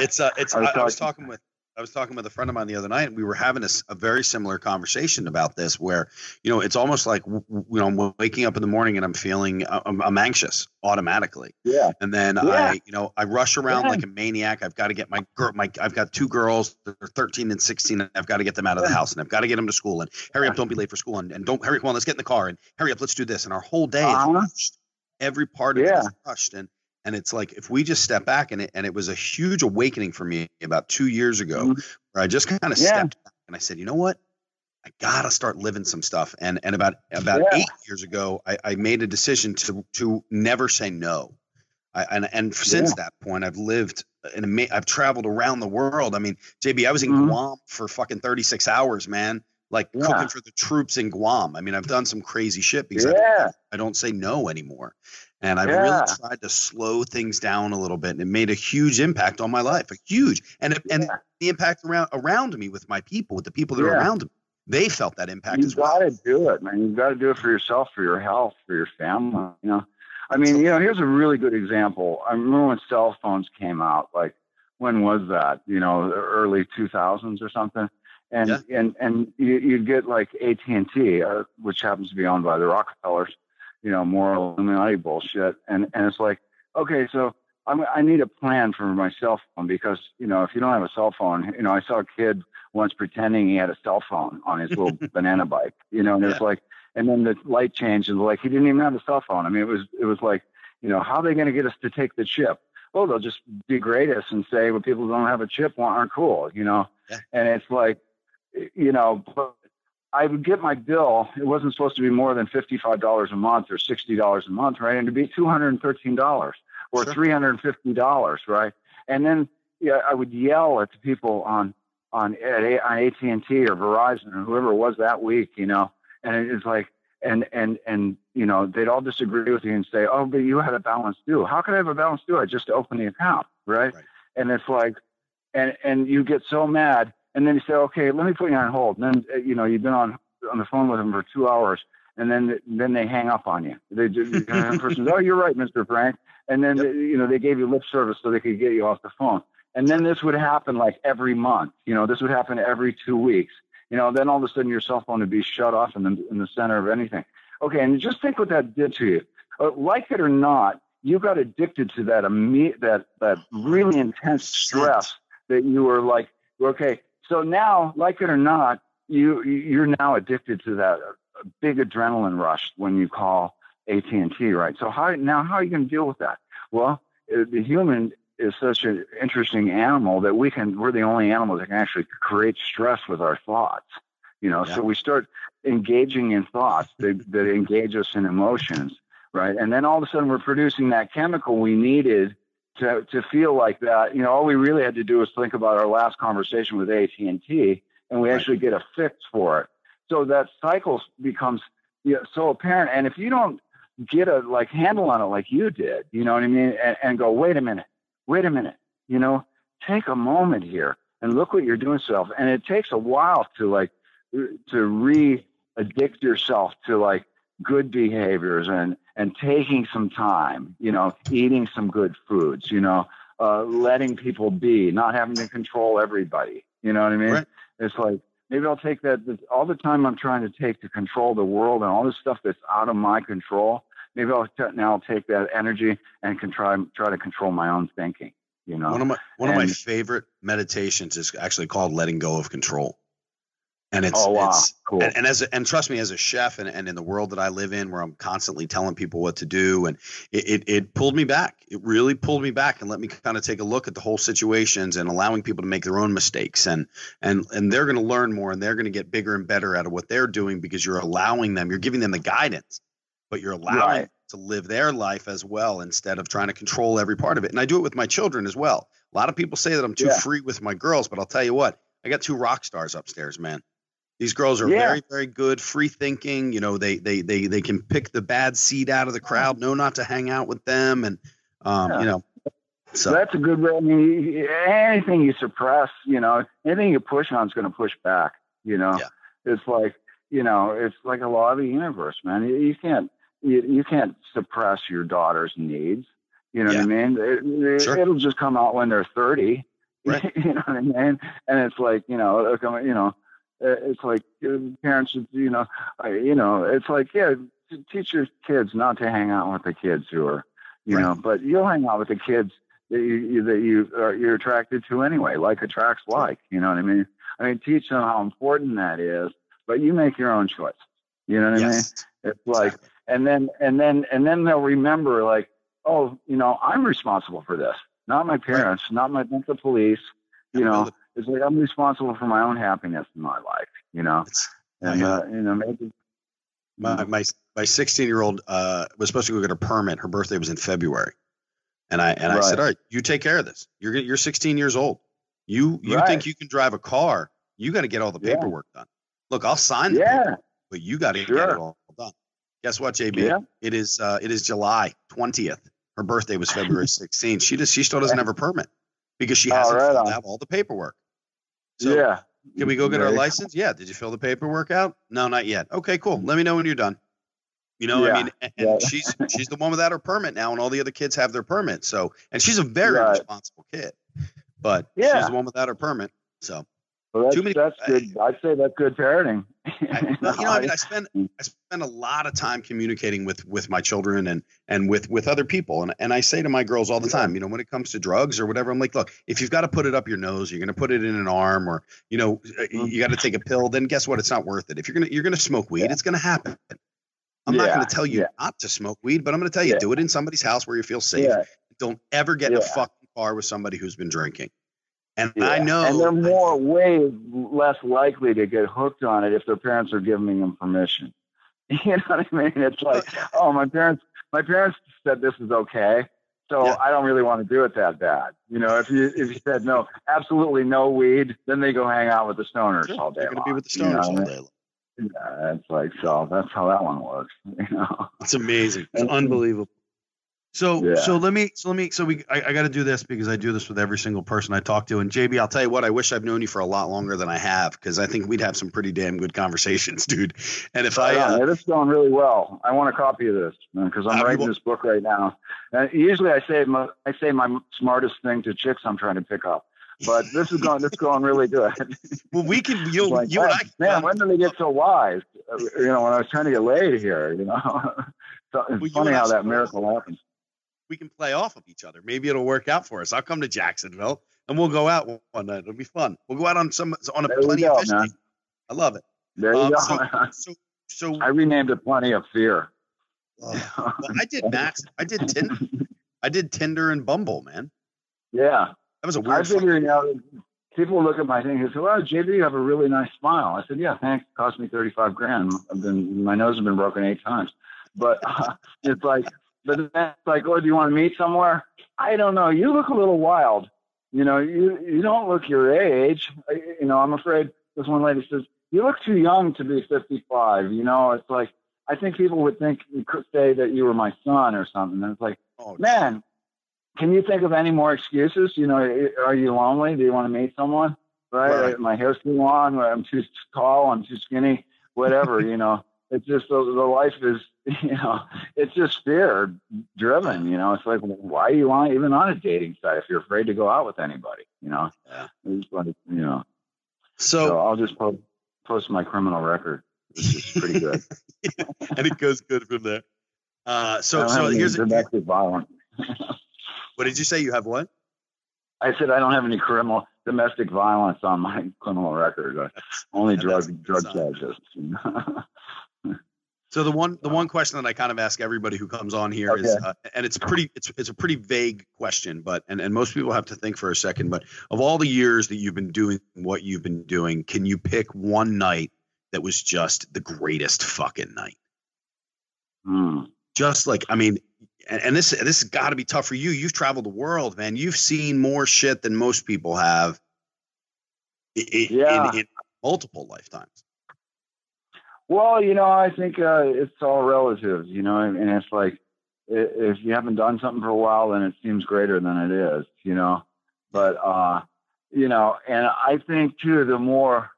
[SPEAKER 1] it's uh, it's.
[SPEAKER 2] I
[SPEAKER 1] I,
[SPEAKER 2] was
[SPEAKER 1] I was
[SPEAKER 2] talking-
[SPEAKER 1] talking with I was talking with a friend of mine the other night, and we were having a very similar conversation about this, where you know it's almost like you know I'm waking up in the morning and I'm feeling I'm, I'm anxious automatically,
[SPEAKER 2] yeah,
[SPEAKER 1] and then
[SPEAKER 2] Yeah.
[SPEAKER 1] I you know I rush around
[SPEAKER 2] Yeah.
[SPEAKER 1] like a maniac. I've got to get my girl, my I've got two girls, they're 13 and 16, and I've got to get them out of the house, and I've got to get them to school, and hurry up, don't be late for school, and, and don't hurry, come on, let's get in the car, and hurry up, let's do this, and our whole day
[SPEAKER 2] Uh-huh.
[SPEAKER 1] Every part of it
[SPEAKER 2] Yeah.
[SPEAKER 1] is rushed, and and it's like if we just step back and it and it was a huge awakening for me about two years ago
[SPEAKER 2] Mhm.
[SPEAKER 1] where I just kind of
[SPEAKER 2] Yeah.
[SPEAKER 1] stepped back and I said, you know what? I gotta start living some stuff. And and about about
[SPEAKER 2] Yeah.
[SPEAKER 1] eight years ago, I, I made a decision to to never say no. I, and and since that point, I've lived in a ma- I've traveled around the world. I mean, JB, I was in
[SPEAKER 2] Mhm.
[SPEAKER 1] Guam for fucking thirty six hours, man. Like
[SPEAKER 2] Yeah.
[SPEAKER 1] cooking for the troops in Guam. I mean, I've done some crazy shit because I, I don't say no anymore. And I've
[SPEAKER 2] Yeah.
[SPEAKER 1] really tried to slow things down a little bit, and it made a huge impact on my life. A huge, and it, and
[SPEAKER 2] Yeah.
[SPEAKER 1] the impact around around me with my people, with the people that are around me, they felt that impact
[SPEAKER 2] you
[SPEAKER 1] as well.
[SPEAKER 2] You got to do it, man. You got to do it for yourself, for your health, for your family. You know, I mean, you know, here's a really good example. I remember when cell phones came out. Like, when was that? You know, early 2000s or something. And
[SPEAKER 1] Yeah.
[SPEAKER 2] and and you, you'd get like AT and T, uh, which happens to be owned by the Rockefellers. You know, more Illuminati bullshit. And and it's like, okay, so I'm, I need a plan for my cell phone because you know if you don't have a cell phone, you know I saw a kid once pretending he had a cell phone on his little banana bike, you know, and it was like, and then the light changed and like he didn't even have a cell phone. I mean, it was it was like, you know, how are they going to get us to take the chip? Well, they'll just degrade us and say, well, people who don't have a chip want aren't cool, you know,
[SPEAKER 1] Yeah.
[SPEAKER 2] and it's like, you know, but I would get my bill. It wasn't supposed to be more than fifty-five dollars a month or sixty dollars a month, right? And to be two hundred and thirteen dollars or
[SPEAKER 1] Sure.
[SPEAKER 2] three hundred and fifty dollars, right? And then yeah, I would yell at the people on on at on AT and T or Verizon or whoever it was that week, you know, and it's like, and and and you know, they'd all disagree with you and say, oh, but you had a balance due. How could I have a balance due? I just opened the account, right?
[SPEAKER 1] Right.
[SPEAKER 2] And it's like, and and you get so mad, and then you say, okay, let me put you on hold. And then uh, you know, you've been on on the phone with them for two hours, and then then they hang up on you. They just the person oh, you're right, Mister Frank, and then
[SPEAKER 1] Yep.
[SPEAKER 2] you know they gave you lip service so they could get you off the phone. And then this would happen like every month. You know, this would happen every two weeks. You know, then all of a sudden your cell phone would be shut off in the in the center of anything. Okay, and just think what that did to you. Uh, like it or not, you got addicted to that imme- that that really intense stress that you were like, okay. So now, like it or not, you you're now addicted to that uh, big adrenaline rush when you call AT and T, right? So how now how are you going to deal with that? Well, uh, the human is such an interesting animal that we can we're the only animal that can actually create stress with our thoughts. You know,
[SPEAKER 1] Yeah.
[SPEAKER 2] so we start engaging in thoughts that, that engage us in emotions, right? And then all of a sudden we're producing that chemical we needed to to feel like that. You know, all we really had to do was think about our last conversation with AT and T, and we actually get a fix for it. So that cycle becomes you know, so apparent. And if you don't get a like handle on it like you did, you know what I mean, and, and go, wait a minute, wait a minute, you know, take a moment here and look what you're doing yourself. And it takes a while to like to re addict yourself to like good behaviors and and taking some time, you know, eating some good foods, you know, uh, letting people be, not having to control everybody. You know what I mean?
[SPEAKER 1] Right.
[SPEAKER 2] It's like maybe I'll take that all the time I'm trying to take to control the world and all this stuff that's out of my control. Maybe I'll t- now I'll take that energy and can try try to control my own thinking. You know,
[SPEAKER 1] One of my one of my favorite meditations is actually called letting go of control. And it's
[SPEAKER 2] oh wow,
[SPEAKER 1] it's
[SPEAKER 2] cool.
[SPEAKER 1] and, and as a, and trust me, as a chef and, and in the world that I live in, where I'm constantly telling people what to do, and it, it, it pulled me back. It really pulled me back and let me kind of take a look at the whole situations and allowing people to make their own mistakes and and and they're going to learn more and they're going to get bigger and better out of what they're doing because you're allowing them, you're giving them the guidance, but you're allowing
[SPEAKER 2] Right.
[SPEAKER 1] to live their life as well instead of trying to control every part of it. And I do it with my children as well. A lot of people say that I'm too
[SPEAKER 2] Yeah.
[SPEAKER 1] free with my girls, but I'll tell you what, I got two rock stars upstairs, man. These girls are
[SPEAKER 2] Yeah.
[SPEAKER 1] very, very good, free thinking. You know, they they they they can pick the bad seed out of the crowd, know not to hang out with them, and um,
[SPEAKER 2] Yeah.
[SPEAKER 1] you know, so
[SPEAKER 2] That's a good way. I mean, anything you suppress, you know, anything you push on is going to push back. You know,
[SPEAKER 1] Yeah.
[SPEAKER 2] it's like, you know, it's like a law of the universe, man. You, you can't, you, you can't suppress your daughter's needs. You know
[SPEAKER 1] Yeah.
[SPEAKER 2] what I mean? It,
[SPEAKER 1] Sure.
[SPEAKER 2] It'll just come out when they're thirty.
[SPEAKER 1] Right.
[SPEAKER 2] you know what I mean? And it's like, you know, you know, it's like uh, parents, should, you know, uh, you know, it's like, yeah, teach your kids not to hang out with the kids who are, you
[SPEAKER 1] Right.
[SPEAKER 2] know, but you'll hang out with the kids that you, that you are you're attracted to anyway. Like attracts like. You know what I mean? I mean, teach them how important that is, but you make your own choice. You know what I mean? It's like,
[SPEAKER 1] exactly.
[SPEAKER 2] and then and then and then they'll remember like, oh, you know, I'm responsible for this, not my parents, not my not the police. You know, it's like I'm responsible for my own happiness in my life. You know,
[SPEAKER 1] It's-
[SPEAKER 2] and
[SPEAKER 1] my,
[SPEAKER 2] uh, you know, maybe
[SPEAKER 1] my my my 16 year old uh, was supposed to go get a permit. Her birthday was in February, and I and I said, all right, you take care of this. You're you're 16 years old. You you
[SPEAKER 2] Right.
[SPEAKER 1] think you can drive a car? You got to get all the
[SPEAKER 2] Yeah.
[SPEAKER 1] paperwork done. Look, I'll sign the
[SPEAKER 2] Yeah.
[SPEAKER 1] but you got to get it all done. Guess what, JB?
[SPEAKER 2] Yeah.
[SPEAKER 1] It is uh, it is July 20th. Her birthday was February 16th. She just she still doesn't have a permit because she
[SPEAKER 2] Oh,
[SPEAKER 1] hasn't
[SPEAKER 2] right
[SPEAKER 1] filled out all the paperwork. So
[SPEAKER 2] yeah.
[SPEAKER 1] can we go get our license? Yeah. Did you fill the paperwork out? No, not yet. Okay, cool. Let me know when you're done. You know,
[SPEAKER 2] Yeah,
[SPEAKER 1] I mean, and, and
[SPEAKER 2] yeah.
[SPEAKER 1] she's she's the one without her permit now, and all the other kids have their permit. So, and she's a very
[SPEAKER 2] Right.
[SPEAKER 1] responsible kid, but
[SPEAKER 2] Yeah.
[SPEAKER 1] she's the one without her permit. So,
[SPEAKER 2] Well, that's,
[SPEAKER 1] Too many-
[SPEAKER 2] that's good. I'd say that's good parenting.
[SPEAKER 1] I, well, you know, I mean, I spend I spend a lot of time communicating with with my children and and with with other people, and and I say to my girls all the time, you know, when it comes to drugs or whatever, I'm like, look, if you've got to put it up your nose, you're going to put it in an arm, or you know,
[SPEAKER 2] Mm-hmm.
[SPEAKER 1] you got to take a pill, then guess what? It's not worth it. If you're gonna you're gonna smoke weed, it's going to happen. I'm not going to tell you
[SPEAKER 2] yeah.
[SPEAKER 1] not to smoke weed, but I'm going to tell you
[SPEAKER 2] Yeah.
[SPEAKER 1] do it in somebody's house where you feel safe.
[SPEAKER 2] yeah,
[SPEAKER 1] Don't ever get in a fucking car with somebody who's been drinking. And
[SPEAKER 2] yeah.
[SPEAKER 1] I know,
[SPEAKER 2] and they're
[SPEAKER 1] I-
[SPEAKER 2] more way less likely to get hooked on it if their parents are giving them permission. You know what I mean? It's like, oh, my parents, my parents said this is okay, So
[SPEAKER 1] Yeah.
[SPEAKER 2] I don't really want to do it that bad. You know, if you if you said no, absolutely no weed, then they go hang out with the stoners
[SPEAKER 1] Sure,
[SPEAKER 2] all day
[SPEAKER 1] You're going to be with the
[SPEAKER 2] you know
[SPEAKER 1] stoners all day long.
[SPEAKER 2] Yeah, it's like so. That's how that one works. You know.
[SPEAKER 1] It's amazing. It's unbelievable. So
[SPEAKER 2] Yeah.
[SPEAKER 1] so let me so let me so we I, I got to do this because I do this with every single person I talk to. And JB, I'll tell you what, I wish I've known you for a lot longer than I have because I think we'd have some pretty damn good conversations, dude. And if I
[SPEAKER 2] Right on.
[SPEAKER 1] uh,
[SPEAKER 2] Yeah, this is going really well. I want a copy of this because
[SPEAKER 1] Uh,
[SPEAKER 2] I'm writing this book right now. And usually, I say my, I say my smartest thing to chicks I'm trying to pick up, but this is going this is going really good.
[SPEAKER 1] well, we can you
[SPEAKER 2] Like,
[SPEAKER 1] you and I
[SPEAKER 2] man, when did they get so wise? Uh, You know, when I was trying to get laid here, you know. so it's
[SPEAKER 1] Well,
[SPEAKER 2] funny how that miracle happens.
[SPEAKER 1] We can play off of each other. Maybe it'll work out for us. I'll come to Jacksonville and we'll go out one night. It'll be fun. We'll go out on some on a
[SPEAKER 2] There
[SPEAKER 1] plenty
[SPEAKER 2] go,
[SPEAKER 1] of fish.
[SPEAKER 2] man.
[SPEAKER 1] I love it.
[SPEAKER 2] There you
[SPEAKER 1] Um,
[SPEAKER 2] go.
[SPEAKER 1] so, so so
[SPEAKER 2] I renamed it Plenty of Fear.
[SPEAKER 1] well, I did Max. I did Tinder. I did Tinder and Bumble, man.
[SPEAKER 2] yeah.
[SPEAKER 1] That was a
[SPEAKER 2] I
[SPEAKER 1] weird. fuck-
[SPEAKER 2] figure, you know, people look at my thing and say, "Well, JB, you have a really nice smile." I said, "Yeah, thanks. It cost me thirty-five grand. I've been my nose has been broken eight times." But uh, it's like, but then it's like, "Oh, do you want to meet somewhere?" I don't know. You look a little wild. You know, you you don't look your age. You know, I'm afraid. This one lady says, "You look too young to be fifty-five." You know, it's like I think people would think you could say that you were my son or something. And it's like
[SPEAKER 1] oh,
[SPEAKER 2] man, can you think of any more excuses? You know, are you lonely? Do you want to meet someone? Right?
[SPEAKER 1] Right.
[SPEAKER 2] My hair's too long. I'm too tall. I'm too skinny. Whatever. you know, it's just the, the life is. You know, it's just fear driven. You know, it's like why are you on even on a dating site if you're afraid to go out with anybody? You know,
[SPEAKER 1] Yeah.
[SPEAKER 2] it's like you know. So,
[SPEAKER 1] So
[SPEAKER 2] I'll just post, post my criminal record. It's pretty good.
[SPEAKER 1] and it goes good from there. Uh, so so here's
[SPEAKER 2] domestic violence.
[SPEAKER 1] what did you say? You have what?
[SPEAKER 2] I said I don't have any criminal domestic violence on my criminal record. Only drug drug charges.
[SPEAKER 1] So the one the one question that I kind of ask everybody who comes on here is,
[SPEAKER 2] Okay.
[SPEAKER 1] uh, and it's pretty it's it's a pretty vague question, but and and most people have to think for a second. But of all the years that you've been doing what you've been doing, can you pick one night that was just the greatest fucking night?
[SPEAKER 2] Hmm.
[SPEAKER 1] Just like I mean, and, and this this has got to be tough for you. You've traveled the world, man. You've seen more shit than most people have. i- i-
[SPEAKER 2] Yeah.
[SPEAKER 1] in, in multiple lifetimes.
[SPEAKER 2] Well, you know, I think uh, it's all relative. You know, and it's like if you haven't done something for a while, then it seems greater than it is. You know, but uh, you know, and I think too, the more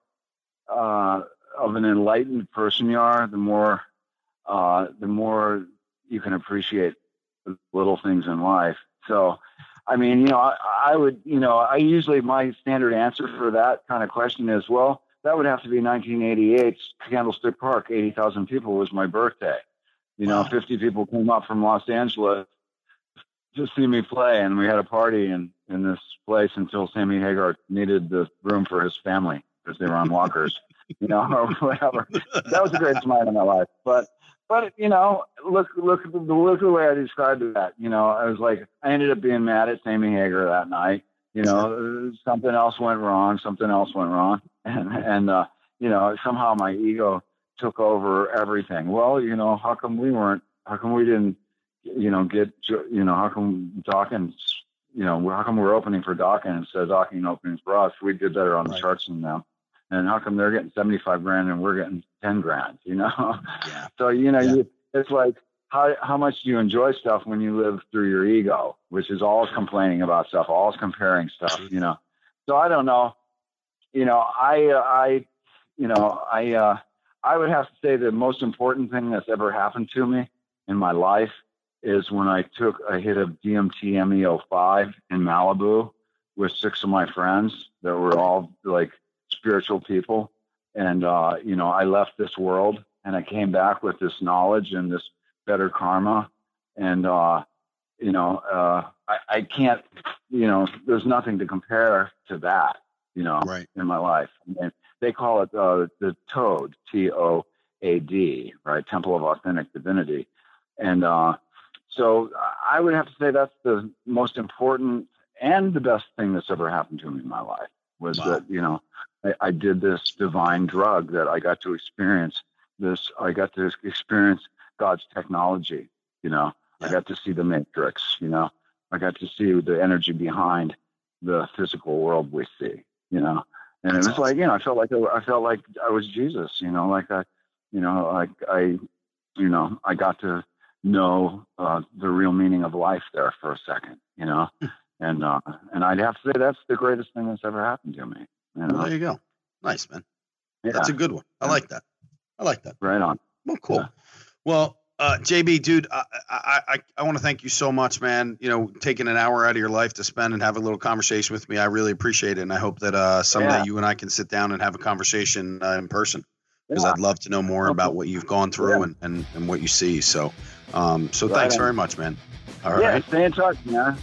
[SPEAKER 2] uh, of an enlightened person you are, the more uh, the more you can appreciate little things in life. So, I mean, you know, I, I would, you know, I usually my standard answer for that kind of question is, well, that would have to be 1988 Candlestick Park. 80,000 people was my birthday. You know,
[SPEAKER 1] Wow.
[SPEAKER 2] 50 people came up from Los Angeles to see me play, and we had a party in in this place until Sammy Hagar needed the room for his family because they were on walkers, you know, or whatever. That was the greatest night of my life. But but you know, look look at the look at the way I described that. You know, I was like, I ended up being mad at Sammy Hagar that night. You know, something else went wrong. Something else went wrong, and and uh, you know, somehow my ego took over everything. Well, you know, how come we weren't? How come we didn't? You know, get you know, how come Dokken? You know, how come we're opening for Dokken instead of Dokken opening for us? We did better on the
[SPEAKER 1] Right.
[SPEAKER 2] charts than them. And how come they're getting seventy five grand and we're getting ten grand? You know.
[SPEAKER 1] Yeah.
[SPEAKER 2] So you know,
[SPEAKER 1] Yeah.
[SPEAKER 2] you, it's like how how much do you enjoy stuff when you live through your ego, which is always complaining about stuff, always comparing stuff. You know. So I don't know. You know, I uh, I you know I uh, I would have to say the most important thing that's ever happened to me in my life is when I took a hit of DMT MEO5 in Malibu with six of my friends that were all like spiritual people. And, uh, you know, I left this world and I came back with this knowledge and this better karma. And, uh, you know, uh, I, I can't, you know, there's nothing to compare to that, you know,
[SPEAKER 1] Right.
[SPEAKER 2] in my life. And they call it uh, the Toad, T O A D, right? Temple of Authentic Divinity. And uh, so I would have to say that's the most important and the best thing that's ever happened to me in my life was
[SPEAKER 1] Wow.
[SPEAKER 2] that, you know, I, I did this divine drug that I got to experience this, I got to experience God's technology, you know, I got to see the matrix, you know, I got to see the energy behind the physical world we see, you know. And That's it was awesome. like, you know, I felt like I felt like I was Jesus, you know, like I, you know, like I, you know, I got to know uh, the real meaning of life there for a second, you know. Hmm. and uh, and I'd have to say that's the greatest thing that's ever happened to me.
[SPEAKER 1] You know? well, there you go. Nice man. Yeah. That's a good one. I like that. I like that.
[SPEAKER 2] Right on.
[SPEAKER 1] Well, cool. Yeah. Well, uh, JB, dude, I I, I, I want to thank you so much, man. You know, taking an hour out of your life to spend and have a little conversation with me, I really appreciate it, and I hope that uh, someday yeah. you and I can sit down and have a conversation uh, in person because yeah. I'd love to know more about what you've gone through yeah. and, and, and what you see. So, um, so right thanks on. very much, man.
[SPEAKER 2] All yeah, right, stay in touch, man.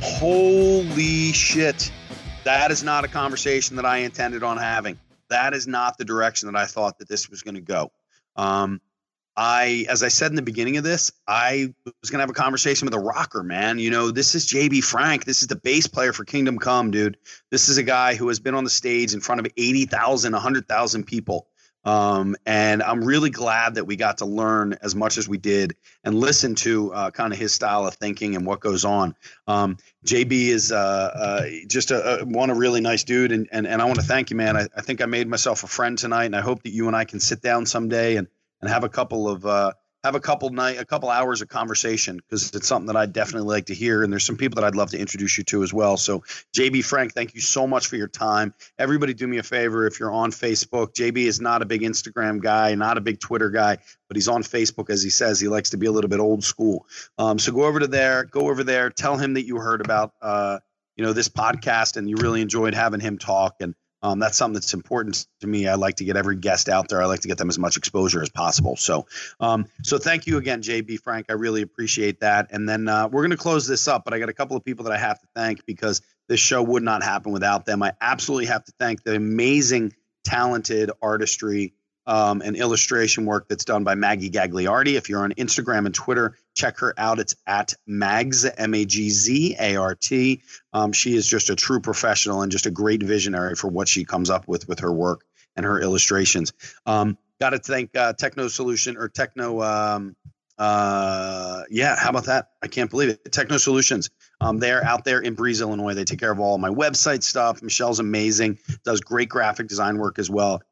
[SPEAKER 1] Holy shit! That is not a conversation that I intended on having that is not the direction that I thought that this was going to go. Um, I, as I said in the beginning of this, I was going to have a conversation with a rocker, man. You know, this is JB Frank. This is the bass player for Kingdom Come, dude. This is a guy who has been on the stage in front of 80,000, 100,000 people. Um, and I'm really glad that we got to learn as much as we did and listen to uh, kind of his style of thinking and what goes on. Um, JB is uh, uh, just a, a, one a really nice dude, and and, and I want to thank you, man. I, I think I made myself a friend tonight, and I hope that you and I can sit down someday and and have a couple of uh, have a couple night a couple hours of conversation because it's something that I'd definitely like to hear. And there's some people that I'd love to introduce you to as well. So JB Frank, thank you so much for your time. Everybody do me a favor if you're on Facebook. JB is not a big Instagram guy, not a big Twitter guy, but he's on Facebook as he says. He likes to be a little bit old school. Um, so go over to there, go over there, tell him that you heard about uh, you know this podcast and you really enjoyed having him talk and um, that's something that's important to me. I like to get every guest out there. I like to get them as much exposure as possible. So, um, so thank you again, JB Frank. I really appreciate that. And then uh, we're going to close this up, but I got a couple of people that I have to thank because this show would not happen without them. I absolutely have to thank the amazing, talented artistry um, and illustration work that's done by Maggie Gagliardi. If you're on Instagram and Twitter, check her out. It's at Mags, M A G Z A R T. Um, she is just a true professional and just a great visionary for what she comes up with with her work and her illustrations. Um, Got to thank uh, Techno Solution or Techno. Um, uh, yeah, how about that? I can't believe it. Techno Solutions. Um, they're out there in Breese, Illinois. They take care of all my website stuff. Michelle's amazing. Does great graphic design work as well.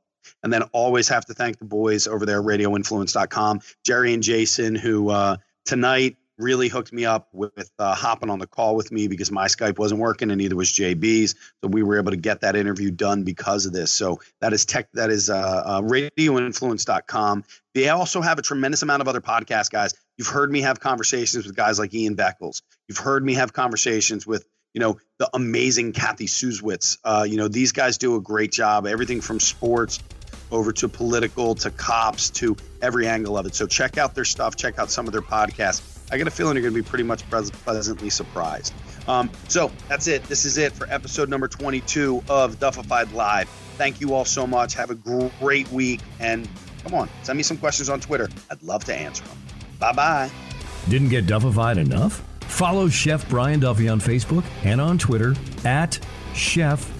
[SPEAKER 1] And then always have to thank the boys over there, radioinfluence.com, Jerry and Jason, who uh, tonight really hooked me up with uh, hopping on the call with me because my Skype wasn't working and neither was JB's. So we were able to get that interview done because of this. So that is tech, that is uh, uh, radioinfluence.com. They also have a tremendous amount of other podcasts, guys. You've heard me have conversations with guys like Ian Beckles. You've heard me have conversations with you know, the amazing Kathy Suswitz. Uh, you know, these guys do a great job. Everything from sports over to political to cops to every angle of it. So check out their stuff. Check out some of their podcasts. I get a feeling you're going to be pretty much pleasantly surprised. Um, so that's it. This is it for episode number 22 of Duffified Live. Thank you all so much. Have a great week. And come on, send me some questions on Twitter. I'd love to answer them. Bye bye.
[SPEAKER 3] Didn't get Duffified enough? Follow Chef Brian Duffy on Facebook and on Twitter at Chef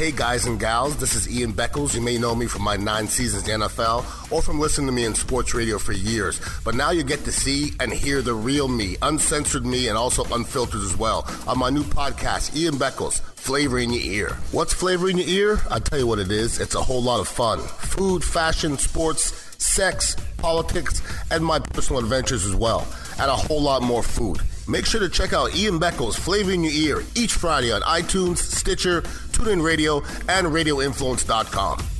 [SPEAKER 4] Hey guys and gals, this is Ian Beckles. You may know me from my nine seasons in the NFL or from listening to me in sports radio for years. But now you get to see and hear the real me, uncensored me, and also unfiltered as well on my new podcast, Ian Beckles, Flavor in Your Ear. What's flavor in your ear? I'll tell you what it is. It's a whole lot of fun. Food, fashion, sports, sex, politics, and my personal adventures as well. And a whole lot more food. Make sure to check out Ian Beckles' Flavor in Your Ear each Friday on iTunes, Stitcher, TuneIn Radio, and RadioInfluence.com.